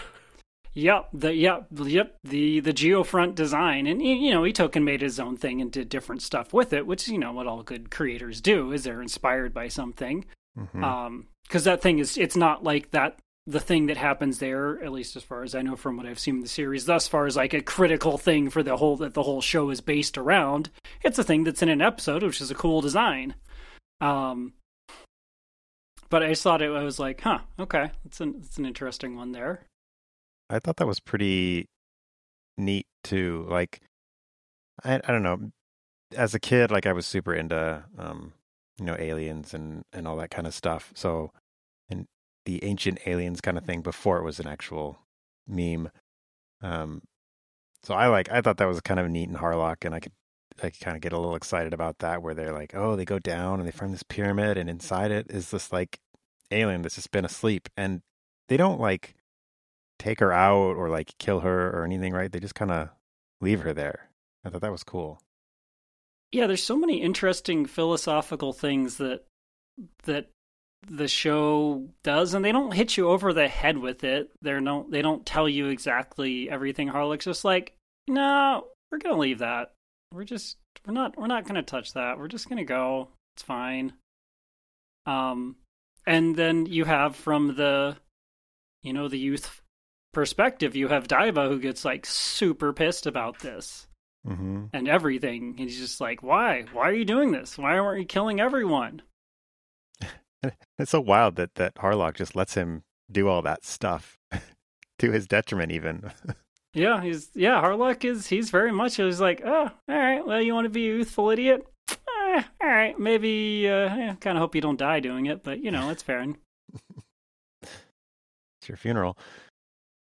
Yep, the yep, yep, the the geofront design, and you know he took and made his own thing and did different stuff with it, which you know what all good creators do is they're inspired by something. Mhm. Um, because that thing is it's not like that the thing that happens there, at least as far as I know from what I've seen in the series thus far, is like a critical thing for the whole that the whole show is based around. It's a thing that's in an episode, which is a cool design. Um, but I just thought it. I was like, huh, okay, it's an an interesting one there. I thought that was pretty neat too. Like, I I don't know. As a kid, like I was super into, um, you know, aliens and and all that kind of stuff. So, the ancient aliens kind of thing before it was an actual meme. Um, so I like I thought that was kind of neat in Harlock, and I could I could kind of get a little excited about that, where they're like, oh, they go down and they find this pyramid, and inside it is this like alien that's just been asleep, and they don't like take her out or like kill her or anything, right? They just kind of leave her there. I thought that was cool. yeah there's so many interesting philosophical things that that the show does and they don't hit you over the head with it they're no they don't tell you exactly everything harlock's just like no we're gonna leave that we're just we're not we're not gonna touch that we're just gonna go it's fine um and then you have from the you know the youth perspective you have Diva who gets like super pissed about this hmm and everything. And he's just like, why? Why are you doing this? Why aren't you killing everyone? It's so wild that that Harlock just lets him do all that stuff to his detriment, even. Yeah, he's yeah. Harlock is he's very much he's like, oh, all right. Well, you want to be a youthful idiot? Eh, all right, maybe. Uh, yeah, kind of hope you don't die doing it, but you know, it's fair. It's your funeral.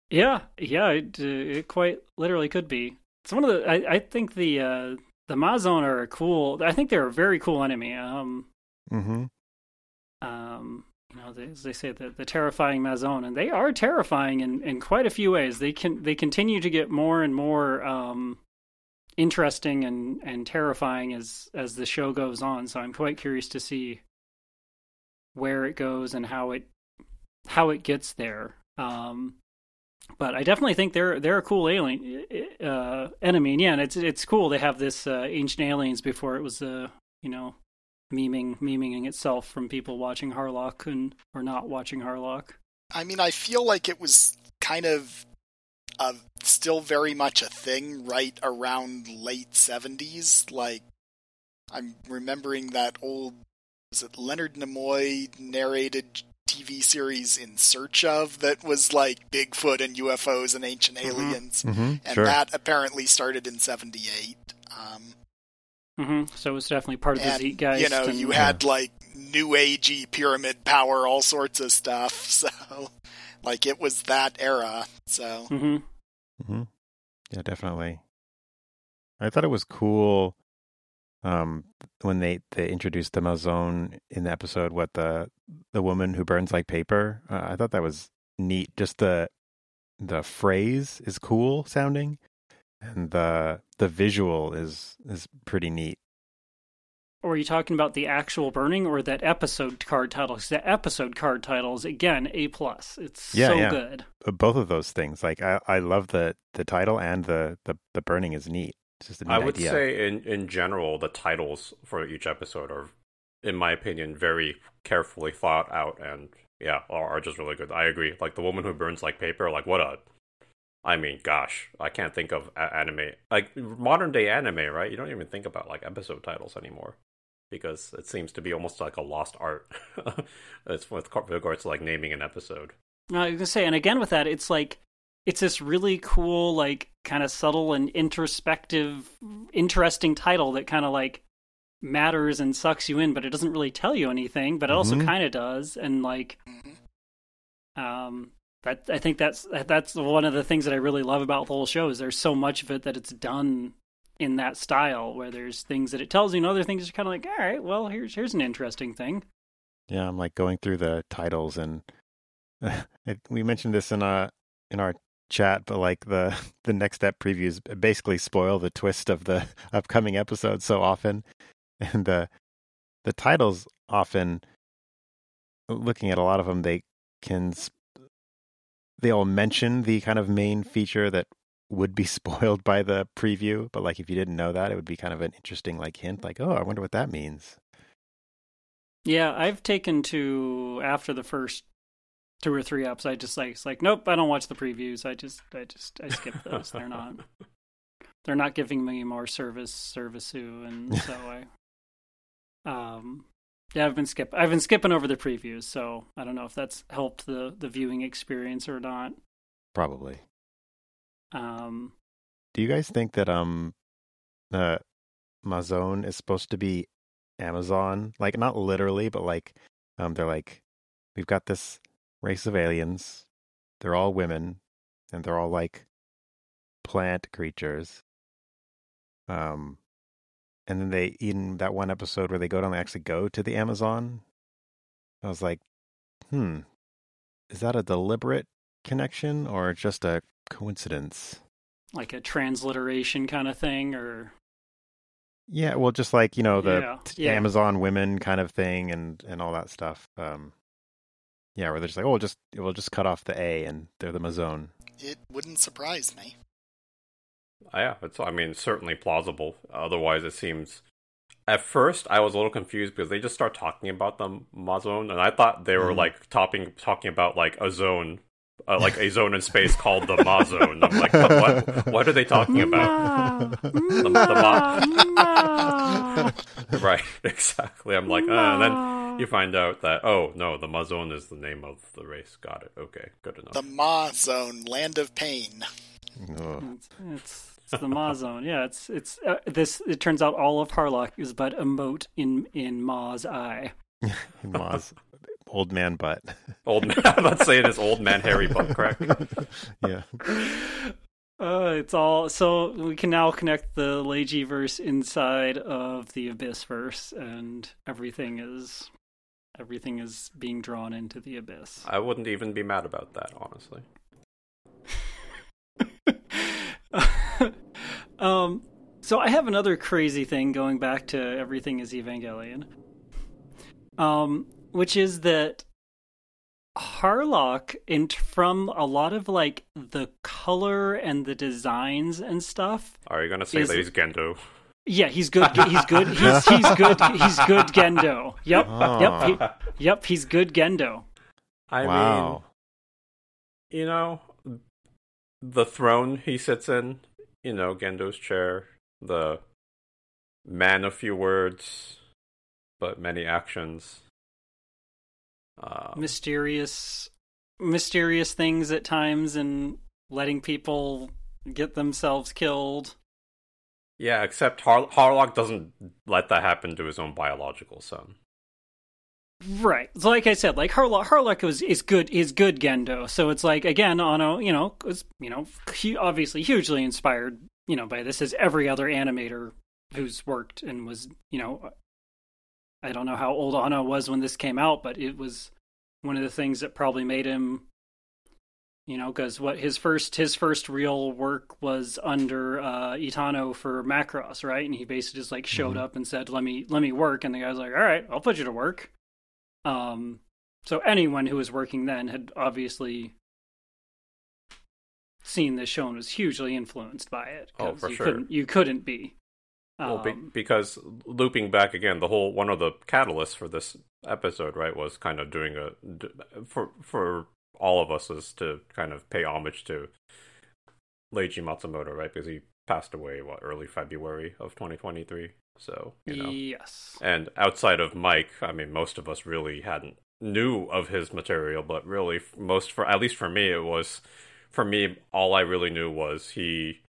yeah, yeah, it, uh, it quite literally could be. It's one of the. I, I think the uh, the Mazone are a cool. I think they're a very cool enemy. Um, hmm um, you know, they, as they say, the, the terrifying Mazone, and they are terrifying in, in quite a few ways. They can they continue to get more and more um, interesting and, and terrifying as as the show goes on. So I'm quite curious to see where it goes and how it how it gets there. Um, but I definitely think they're they're a cool alien uh, enemy, and yeah, and it's it's cool. They have this uh, ancient aliens before it was uh, you know memeing memeing itself from people watching Harlock and or not watching Harlock. I mean, I feel like it was kind of uh, still very much a thing right around late 70s. Like, I'm remembering that old, was it Leonard Nimoy narrated TV series In Search of that was like Bigfoot and UFOs and ancient aliens. hmm And Sure. that apparently started in 78. Um, hmm So it was definitely part of the and Zeitgeist. you know and, you had like new agey pyramid power, all sorts of stuff. So like it was that era. So mm-hmm. Mm-hmm. Yeah, definitely. I thought it was cool um, when they, they introduced the Mazone in the episode. What the the woman who burns like paper. Uh, I thought that was neat. Just the the phrase is cool sounding, and the the visual is is pretty neat. Or are you talking about the actual burning or that episode card title? 'Cause the episode card titles again a plus. It's Yeah, so yeah. good. Uh, Both of those things, like I, I love the the title and the the, the burning is neat. It's just a neat I would idea. say, in in general, the titles for each episode are, in my opinion, very carefully thought out, and yeah, are, are just really good. I agree. Like the woman who burns like paper. Like what a, I mean, gosh, I can't think of anime like modern day anime, right? You don't even think about like episode titles anymore because it seems to be almost like a lost art. it's with regards to like naming an episode. No, I was gonna say, and again with that, it's like it's this really cool, like kind of subtle and introspective, interesting title that kind of like matters and sucks you in, but it doesn't really tell you anything. But it also Mhm. kind of does, and like um, that I think that's that's one of the things that I really love about the whole show is there's so much of it that it's done in that style where there's things that it tells you and other things are kind of like all right well here's here's an interesting thing. Yeah, I'm like going through the titles, and it, we mentioned this in our in our chat, but like the the next step previews basically spoil the twist of the upcoming episode so often, and the the titles often, looking at a lot of them, they can sp- they all mention the kind of main feature that would be spoiled by the preview, but like if you didn't know that, it would be kind of an interesting like hint, like oh, I wonder what that means. Yeah, I've taken to after the first two or three ups. I just like it's like nope, I don't watch the previews. I just I just I skip those. they're not they're not giving me more service service and so I um yeah I've been skip I've been skipping over the previews. So I don't know if that's helped the the viewing experience or not. Probably. Um Do you guys think that um uh Mazone is supposed to be Amazon? Like not literally, but like um they're like we've got this race of aliens. They're all women and they're all like plant creatures. Um and then they in that one episode where they go down they actually go to the Amazon. I was like, hmm, is that a deliberate connection or just a coincidence? like a transliteration kind of thing or Yeah, well, just like you know the Yeah, yeah. Amazon women kind of thing, and and all that stuff. Um, yeah, where they're just like, oh, we'll just we'll just cut off the A, and they're the Mazone. it wouldn't surprise me. Yeah, it's I mean certainly plausible. Otherwise, it seems. At first, I was a little confused because they just start talking about the Mazone, and I thought they were Mhm. like talking talking about like a zone, uh, like a zone in space called the Mazone. I'm like, what? What are they talking about? Ma, The- the ma, ma. right, exactly. I'm like, uh, and then you find out that oh no, the Mazone is the name of the race. Got it. Okay, good enough. The Ma Zone, Land of Pain. Ugh. It's, it's, it's the Ma zone. Yeah, it's it's uh, this. It turns out all of Harlock is but a mote in in Ma's eye. Maz, old man butt. Old man. I'm about to say it is old man Harry butt crack. yeah, Uh, it's all so we can now connect the Leiji verse inside of the Abyss verse, and everything is everything is being drawn into the Abyss. I wouldn't even be mad about that, honestly. Um, so I have another crazy thing going back to everything is Evangelion. Um, which is that Harlock, in from a lot of like the color and the designs and stuff. Are you gonna say Is- that he's Gendo? Yeah, he's good. He's good. He's he's good. He's good Gendo. Yep. Oh. Yep. He, yep. He's good Gendo. I wow. mean, you know, the throne he sits in, you know, Gendo's chair, the man of few words, but many actions. Uh, mysterious mysterious things at times and letting people get themselves killed Yeah, except Har- Harlock doesn't let that happen to his own biological son. Right. So like I said, like Harlock, Harlock was is good is good Gendo. So it's like again, Anno, you know, was you know, he obviously hugely inspired, you know, by this as every other animator who's worked and was, you know, I don't know how old Anno was when this came out, but it was one of the things that probably made him you know because what his first his first real work was under uh itano for macross right and he basically just like showed Mhm. up and said let me let me work and the guy's like all right i'll put you to work um so anyone who was working then had obviously seen this show and was hugely influenced by it Oh, for you sure. couldn't you couldn't be Well, be- Um, because looping back again, the whole one of the catalysts for this episode, right, was kind of doing a for for all of us is to kind of pay homage to Leiji Matsumoto, right, because he passed away what early February of 2023. So you know, yes and outside of Mike, I mean, most of us really hadn't knew of his material, but really, most for at least for me, it was for me all I really knew was he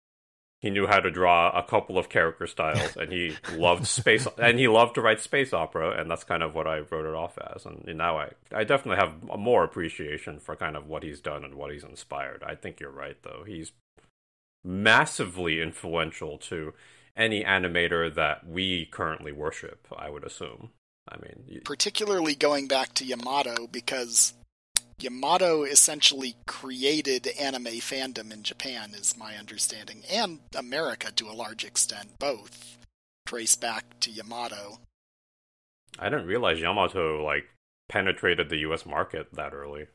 he knew how to draw a couple of character styles, and he loved space, and he loved to write space opera, and that's kind of what I wrote it off as. And, now I I definitely have more appreciation for kind of what he's done and what he's inspired. I think you're right, though. He's massively influential to any animator that we currently worship, I would assume. I mean, y- particularly going back to Yamato because Yamato essentially created anime fandom in Japan, is my understanding, and America to a large extent. Both trace back to Yamato. I didn't realize Yamato like penetrated the U.S. market that early.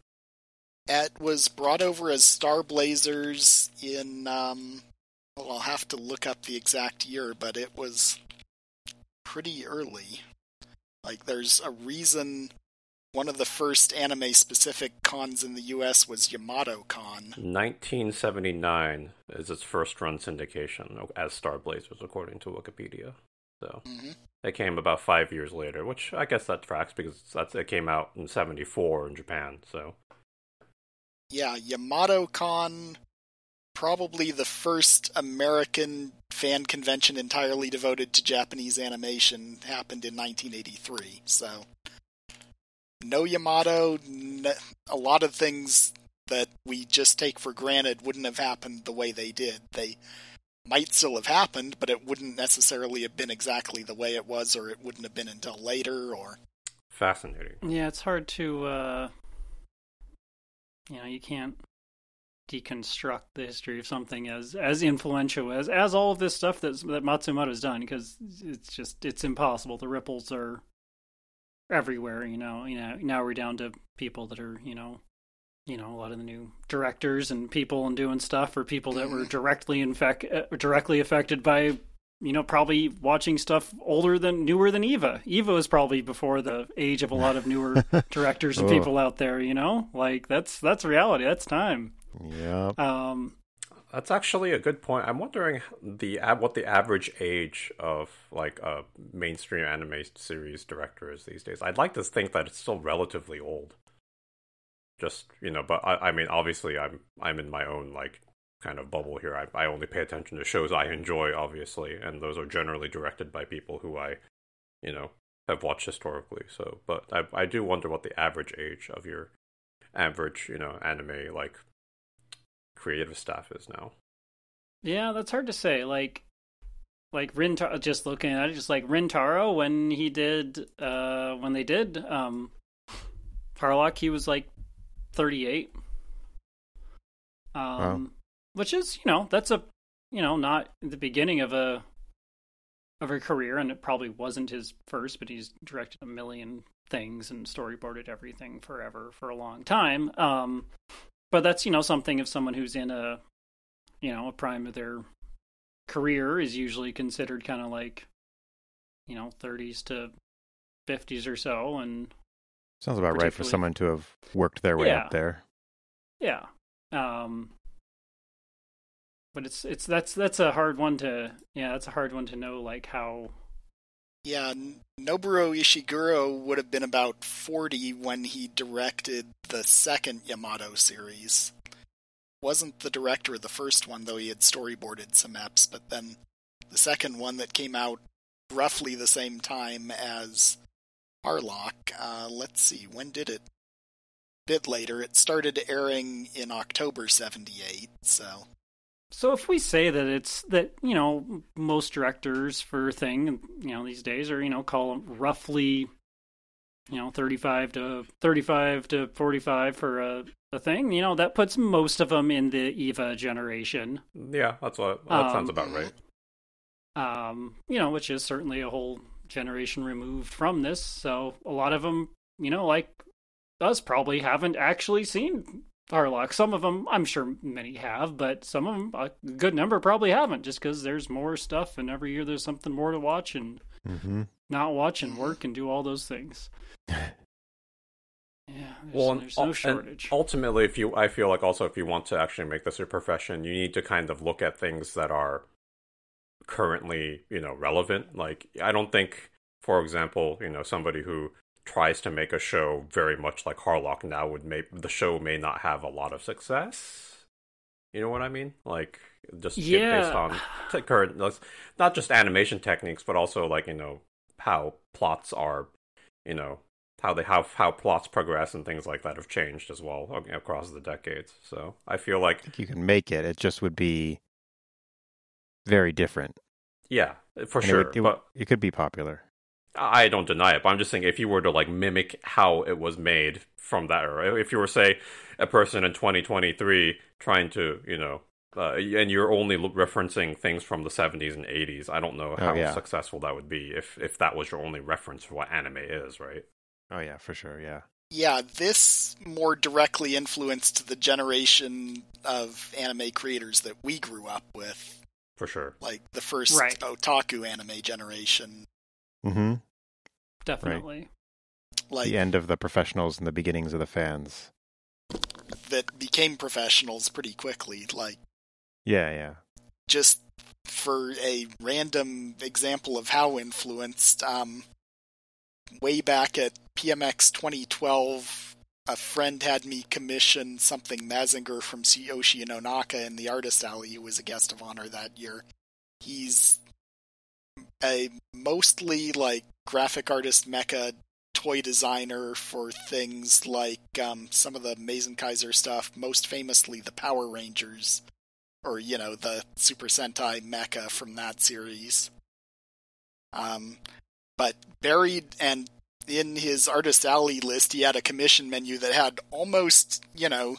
It was brought over as Star Blazers in. Um, well, I'll have to look up the exact year, but it was pretty early. Like, there's a reason one of the first anime specific cons in the US was Yamato Con. 1979 is its first run syndication as Star Blazers, according to Wikipedia. So hmm it came about five years later, which I guess that tracks because that's it came out in '74 in Japan. So Yeah, Yamato Con, probably the first American fan convention entirely devoted to Japanese animation, happened in 1983. So, no Yamato, n- a lot of things that we just take for granted wouldn't have happened the way they did. They might still have happened, but it wouldn't necessarily have been exactly the way it was, or it wouldn't have been until later, or. fascinating. Yeah, it's hard to, uh, you know, you can't deconstruct the history of something as as influential as as all of this stuff that that Matsumoto's done because it's just it's impossible. The ripples are everywhere. You know, you know. Now we're down to people that are, you know, you know, a lot of the new directors and people and doing stuff, or people that were directly infect uh, directly affected by you know, probably watching stuff older than newer than Eva. Eva was probably before the age of a lot of newer directors and Oh. people out there, you know? Like that's that's reality. That's time. Yeah. Um That's actually a good point. I'm wondering the what the average age of like a mainstream anime series director is these days. I'd like to think that it's still relatively old. Just you know, but I, I mean, obviously, I'm I'm in my own like kind of bubble here. I, I only pay attention to shows I enjoy, obviously, and those are generally directed by people who I, you know, have watched historically. So, but I I do wonder what the average age of your average you know anime like creative staff is now. yeah, that's hard to say. Like like Rintaro just looking at it, just like Rintaro when he did uh when they did um Harlock, he was like thirty eight. Um which is, you know, that's a you know, not the beginning of a of a career and it probably wasn't his first, but he's directed a million things and storyboarded everything forever for a long time. Um but that's, you know, something of someone who's in a you know, a prime of their career is usually considered kind of like you know, 30s to 50s or so and Sounds about right for someone to have worked their way Yeah. up there. Yeah. Um but it's it's that's that's a hard one to yeah, that's a hard one to know like how Yeah, N- Noboru Ishiguro would have been about 40 when he directed the second Yamato series. Wasn't the director of the first one, though he had storyboarded some eps, but then the second one that came out roughly the same time as Harlock. Uh, let's see, when did it? A Bit later. It started airing in October '78. So. So if we say that it's that you know most directors for a thing you know these days are you know call them roughly you know 35 to 35 to 45 for a, a thing you know that puts most of them in the eva generation Yeah, that's what that sounds Um, about right. um you know which is certainly a whole generation removed from this so a lot of them you know like us probably haven't actually seen Harlock. Some of them, I'm sure many have, but some of them, a good number probably haven't, just because there's more stuff, and every year there's something more to watch and Mm-hmm. not watch and work and do all those things. Yeah, there's, Well, and there's no and shortage. ultimately, if you, I feel like also if you want to actually make this a profession, you need to kind of look at things that are currently, you know, relevant. Like, I don't think, for example, you know, somebody who tries to make a show very much like Harlock now would make the show may not have a lot of success. You know what I mean? Like, just Yeah. based on t- current, not just animation techniques, but also like you know how plots are, you know how they how how plots progress and things like that have changed as well across the decades. So I feel like I think you can make it. It just would be very different. yeah, for And sure. It, would, it, but it could be popular. I don't deny it, but I'm just saying if you were to like mimic how it was made from that era, if you were say a person in 2023 trying to, you know, uh, and you're only referencing things from the 70s and 80s, I don't know Oh, how yeah. successful that would be if if that was your only reference for what anime is, right? Oh yeah, for sure. Yeah. Yeah, this more directly influenced the generation of anime creators that we grew up with, For sure. like the first Right. otaku anime generation. Mm-hmm. Definitely. Like the end of the professionals and the beginnings of the fans. that became professionals pretty quickly. Like Yeah, yeah. just for a random example of how influenced, um, way back at PMX 2012, a friend had me commission something Mazinger from Tsuyoshi Nonaka in the Artist Alley, who was a guest of honor that year. He's a mostly like graphic artist mecha toy designer for things like um, some of the Mazinkaiser stuff, most famously the Power Rangers or you know the Super Sentai mecha from that series. Um, but buried and in his artist alley list, he had a commission menu that had almost you know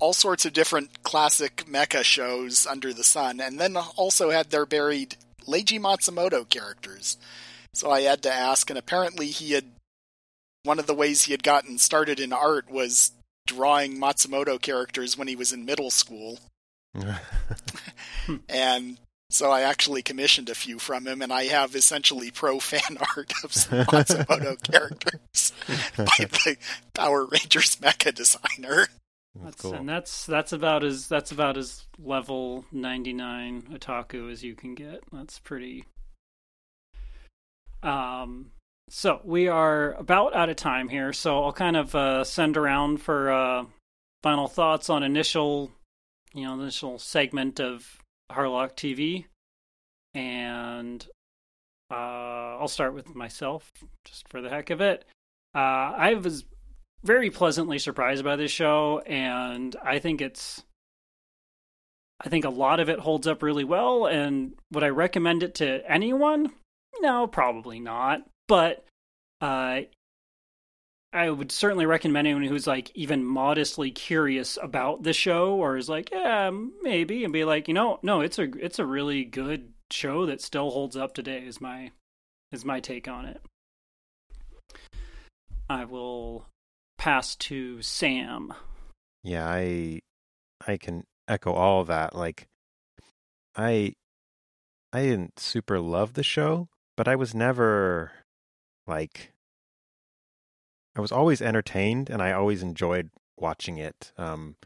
all sorts of different classic mecha shows under the sun, and then also had there buried Leiji Matsumoto characters. So I had to ask, and apparently he had one of the ways he had gotten started in art was drawing Matsumoto characters when he was in middle school. And so I actually commissioned a few from him, and I have essentially pro fan art of some Matsumoto characters by the Power Rangers mecha designer. That's cool. and that's that's about as that's about as level 99 otaku as you can get. That's pretty um so we are about out of time here, so I'll kind of uh, send around for uh, final thoughts on initial, you know, initial segment of Harlock TV, and uh, I'll start with myself just for the heck of it. Uh, I was very pleasantly surprised by this show, and I think it's. I think a lot of it holds up really well, and would I recommend it to anyone? No, probably not. But uh, I would certainly recommend anyone who's like even modestly curious about the show, or is like, yeah, maybe, and be like, you know, no, it's a it's a really good show that still holds up today. Is my is my take on it. I will pass to Sam. Yeah, I I can echo all of that. Like I I didn't super love the show, but I was never like I was always entertained and I always enjoyed watching it. Um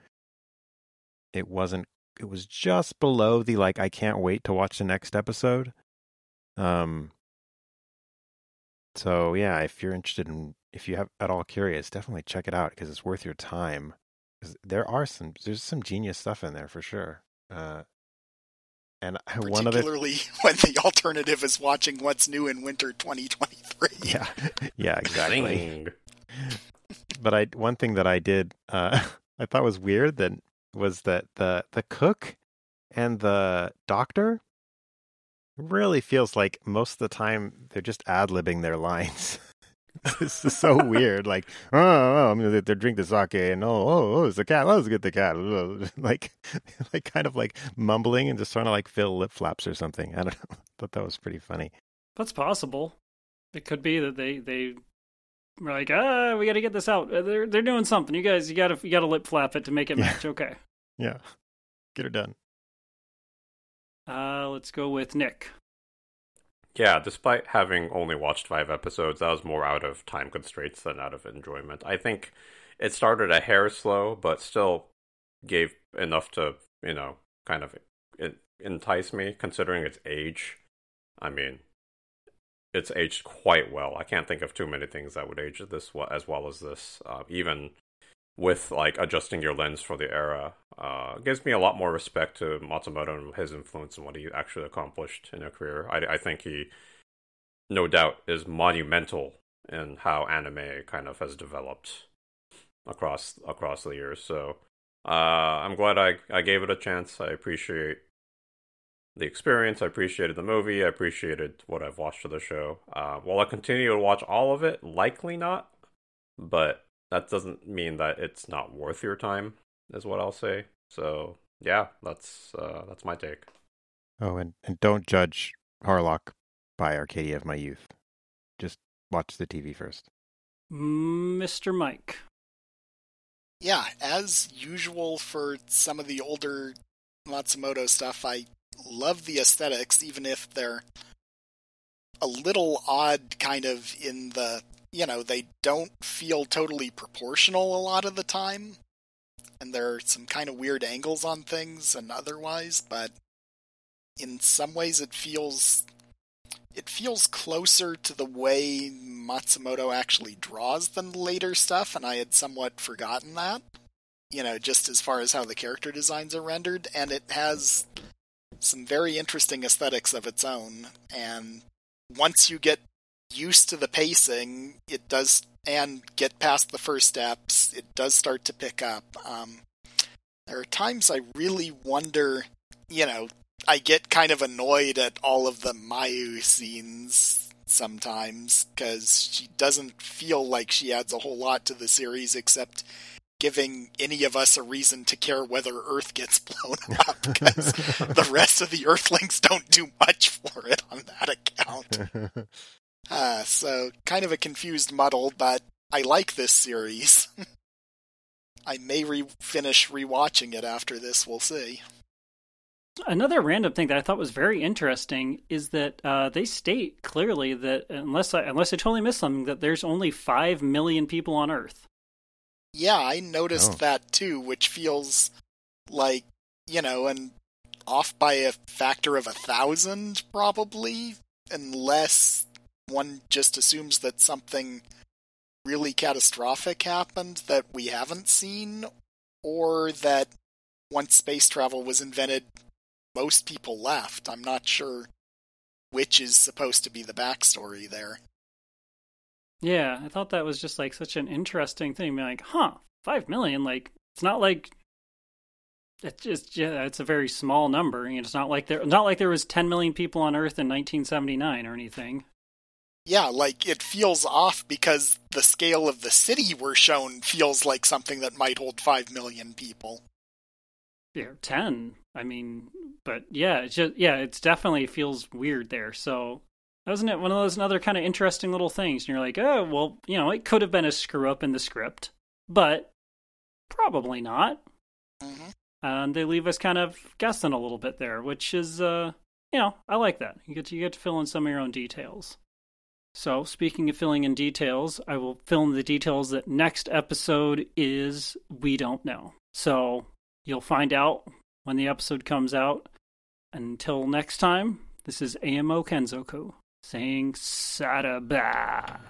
it wasn't it was just below the like I can't wait to watch the next episode. Um so yeah, if you're interested in if you have at all curious, definitely check it out because it's worth your time. 'Cause there are some there's some genius stuff in there for sure. Uh And one of the particularly when the alternative is watching what's new in winter 2023. yeah, yeah, exactly. Zing. But I one thing that I did uh, I thought was weird that was that the the cook and the doctor really feels like most of the time they're just ad libbing their lines. this is so weird. Like, oh, oh, I'm gonna they drink the sake, and oh, oh, oh, it's the cat. Let's get the cat. Like, like kind of like mumbling and just trying to like fill lip flaps or something. I don't know. Thought that was pretty funny. That's possible. It could be that they they were like, ah, we got to get this out. Uh, They're they're doing something. You guys, you got to you got to lip flap it to make it Yeah. match. Okay. Yeah, get her done. Uh, let's go with Nick. Yeah, despite having only watched five episodes, that was more out of time constraints than out of enjoyment. I think it started a hair slow, but still gave enough to, you know, kind of entice me, considering its age. I mean, it's aged quite well. I can't think of too many things that would age this well, as well as this. Uh, even with like adjusting your lens for the era, uh, gives me a lot more respect to Matsumoto and his influence and what he actually accomplished in a career. I, I think he, no doubt, is monumental in how anime kind of has developed across across the years. So uh, I'm glad I I gave it a chance. I appreciate the experience. I appreciated the movie. I appreciated what I've watched of the show. Uh, will I continue to watch all of it? Likely not, but that doesn't mean that it's not worth your time. Is what I'll say. So yeah, that's uh, that's my take. Oh, and and don't judge Harlock by Arcadia of My Youth. Just watch the TV first. Mr. Mike. Yeah, as usual for some of the older Matsumoto stuff, I love the aesthetics, even if they're a little odd, kind of in the, you know, they don't feel totally proportional a lot of the time. And there are some kind of weird angles on things and otherwise, but in some ways it feels it feels closer to the way Matsumoto actually draws than later stuff, and I had somewhat forgotten that. You know, just as far as how the character designs are rendered, and it has some very interesting aesthetics of its own. And once you get used to the pacing, it does, and get past the first steps, it does start to pick up. Um, there are times I really wonder, you know, I get kind of annoyed at all of the Mayu scenes sometimes because she doesn't feel like she adds a whole lot to the series except giving any of us a reason to care whether Earth gets blown up because the rest of the Earthlings don't do much for it on that account. Uh, so kind of a confused muddle, but I like this series. I may re- finish rewatching it after this. We'll see. Another random thing that I thought was very interesting is that uh, they state clearly that unless I, unless I totally missed something, that there's only five million people on Earth. Yeah, I noticed Oh. that too, which feels like you know, and off by a factor of a thousand, probably, unless one just assumes that something really catastrophic happened that we haven't seen, or that once space travel was invented, most people left. I'm not sure which is supposed to be the backstory there. Yeah, I thought that was just like such an interesting thing. Being like, huh, five million? Like, it's not like it's just yeah, it's a very small number. It's not like there not like there was ten million people on Earth in 1979 or anything. Yeah, like it feels off because the scale of the city we're shown feels like something that might hold 5 million people. Yeah, ten. I mean, but yeah, it's just yeah, it's definitely feels weird there. So wasn't it one of those another kind of interesting little things? And you're like, oh well, you know, it could have been a screw up in the script, but probably not. hmm and they leave us kind of guessing a little bit there, which is, uh, you know, I like that. You get to, you get to fill in some of your own details. So, speaking of filling in details, I will fill in the details that next episode is we don't know. So you'll find out when the episode comes out. Until next time, this is AMO Kenzoku saying Saraba.